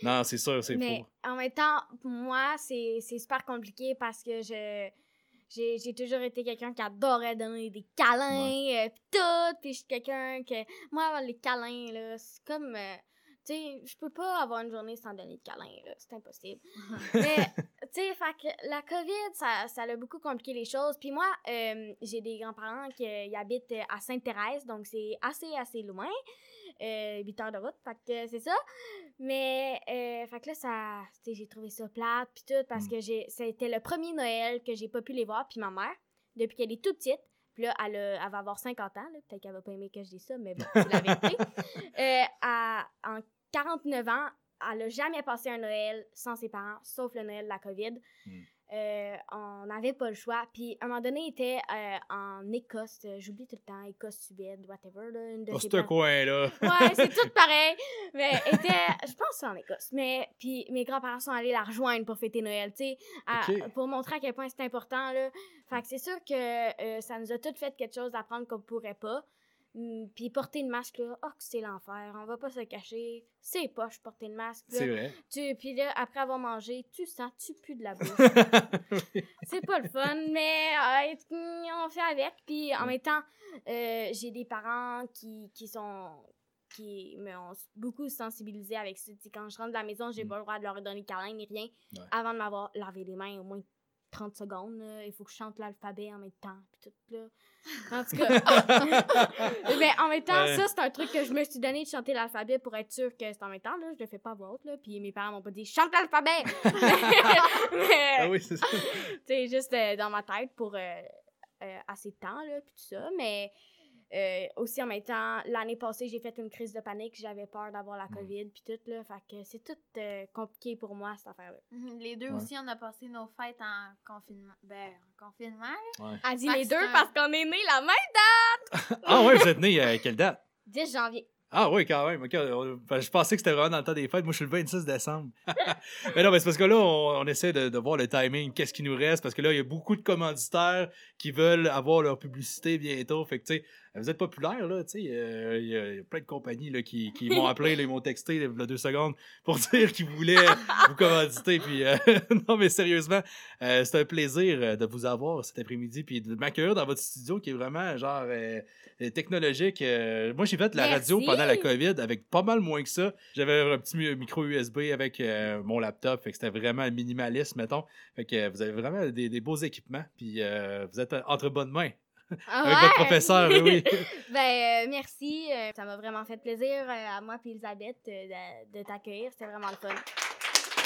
Non, c'est sûr, c'est Mais en même temps, pour moi, c'est c'est super compliqué parce que je j'ai j'ai toujours été quelqu'un qui adorait donner des câlins, euh, pis tout, puis je suis quelqu'un que... Moi, les câlins, là, c'est comme... euh, tu sais, je peux pas avoir une journée sans donner de câlins, là, c'est impossible. Mais, tu sais, la COVID, ça, ça a beaucoup compliqué les choses. Puis moi, euh, j'ai des grands-parents qui euh, habitent à Sainte-Thérèse, donc c'est assez, assez loin. Euh, 8 heures de route, fait que c'est ça. Mais, euh, fait que là, ça, j'ai trouvé ça plate, puis tout, parce Mm. que j'ai, c'était le premier Noël que j'ai pas pu les voir, puis ma mère, depuis qu'elle est toute petite, puis là, elle, a- elle va avoir 50 ans, peut-être qu'elle va pas aimer que je dise ça, mais bon, c'est la vérité. Euh, à- en 49 ans, elle a jamais passé un Noël sans ses parents, sauf le Noël de la COVID. Mm. Euh, on n'avait pas le choix. Puis, à un moment donné, il était euh, en Écosse. euh, J'oublie tout le temps. Écosse, Suède, whatever. Là, une de ces ce coin-là. Ouais, c'est tout pareil. Mais était, je pense que c'est en Écosse. Mais puis mes grands-parents sont allés la rejoindre pour fêter Noël, tu sais, pour montrer à quel point c'est important là. Fait que c'est sûr que euh, ça nous a toutes fait quelque chose d'apprendre qu'on pourrait pas. Mm, Puis porter le masque, là, oh, que c'est l'enfer. On va pas se cacher. C'est poche porter le masque. C'est vrai. Tu, puis là, après avoir mangé, tu sens, tu pues de la bouche. c'est pas le fun, mais euh, mm, on fait avec. Puis en même temps, euh, j'ai des parents qui, qui sont qui me ont beaucoup sensibilisé avec ça. Quand je rentre de la maison, j'ai Mm. pas le droit de leur donner câlin ni rien Ouais. avant de m'avoir lavé les mains au moins 30 secondes. là. Il faut que je chante l'alphabet en même temps. Puis tout, là. En tout cas, mais en même temps, Ouais. ça, c'est un truc que je me suis donné de chanter l'alphabet pour être sûr que c'est en même temps. Là. Je le fais pas à voix haute. Là. Puis mes parents m'ont pas dit chante l'alphabet! mais, ah oui, c'est ça. tu sais, juste euh, dans ma tête pour euh, euh, assez de temps, là, puis tout ça. Mais euh, aussi, en même temps, l'année passée, j'ai fait une crise de panique. J'avais peur d'avoir la Mm. COVID, puis tout, là. Fait que c'est tout euh, compliqué pour moi, cette affaire-là. Mhm, Les deux Ouais. aussi, on a passé nos fêtes en confinement. Ben, en confinement. Ouais. Elle dit les deux un- parce qu'on est nés la même Ah ouais, vous êtes né à quelle date? 10 janvier. Ah oui, quand même. ben, je pensais que c'était vraiment dans le temps des fêtes. Moi, je suis le 26 décembre. mais non, mais c'est parce que là, on, on essaie de, de voir le timing, qu'est-ce qui nous reste, parce que là, il y a beaucoup de commanditaires qui veulent avoir leur publicité bientôt. Fait que, tu sais, vous êtes populaire, là, tu sais. euh, Il y, a- il y a plein de compagnies là, qui, qui m'ont appelé, là, ils m'ont texté là, deux secondes pour dire qu'ils voulaient vous commanditer. Puis, euh, non, mais sérieusement, euh, c'est un plaisir de vous avoir cet après-midi, puis de m'accueillir dans votre studio qui est vraiment, genre, technologique. Moi, j'ai fait de la radio pendant la COVID avec pas mal moins que ça. J'avais un petit mi- micro USB avec mon laptop, fait que c'était vraiment minimaliste, mettons. Fait que vous avez vraiment des, des beaux équipements, puis vous êtes entre bonnes mains avec votre professeur, oui, ben, euh, merci. euh, ça m'a vraiment fait plaisir euh, à moi et Elisabeth euh, de, de t'accueillir. C'était vraiment le fun.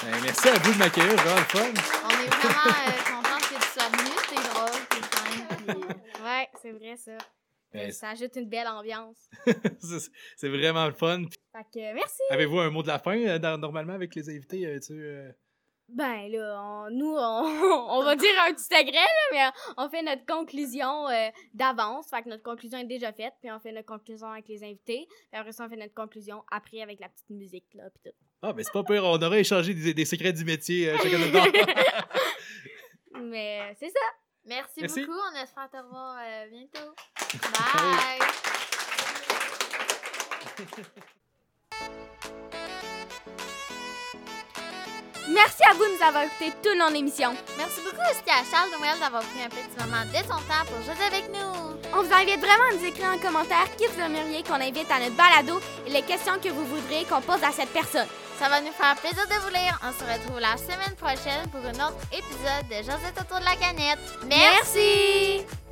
Ben, merci à vous de m'accueillir, vraiment le fun. On est vraiment euh, contente que tu sois venu. C'est drôle, c'est fun. Puis... Ouais, c'est vrai, ça. Ben, ça ajoute une belle ambiance. c'est vraiment le fun. Fait que, merci. Avez-vous un mot de la fin, euh, normalement, avec les invités? euh, tu, euh, Ben là, on- nous, on, on va dire un petit secret, là, mais on fait notre conclusion euh, d'avance. Fait que notre conclusion est déjà faite, puis on fait notre conclusion avec les invités. Puis après ça, on fait notre conclusion après avec la petite musique, là, puis tout. Ah, ben c'est pas pire, on aurait échangé des, des secrets du métier, euh, chacun. Mais euh, c'est ça. Merci, Merci. beaucoup. On espère te revoir euh, bientôt. Bye. Merci à vous de nous avoir écouté tout le long de l'émission. Merci beaucoup aussi à Charles Noël d'avoir pris un petit moment de son temps pour jouer avec nous. On vous invite vraiment à nous écrire en commentaire qui vous aimeriez qu'on invite à notre balado et les questions que vous voudriez qu'on pose à cette personne. Ça va nous faire plaisir de vous lire. On se retrouve la semaine prochaine pour un autre épisode de Josette autour de la canette. Merci. Merci.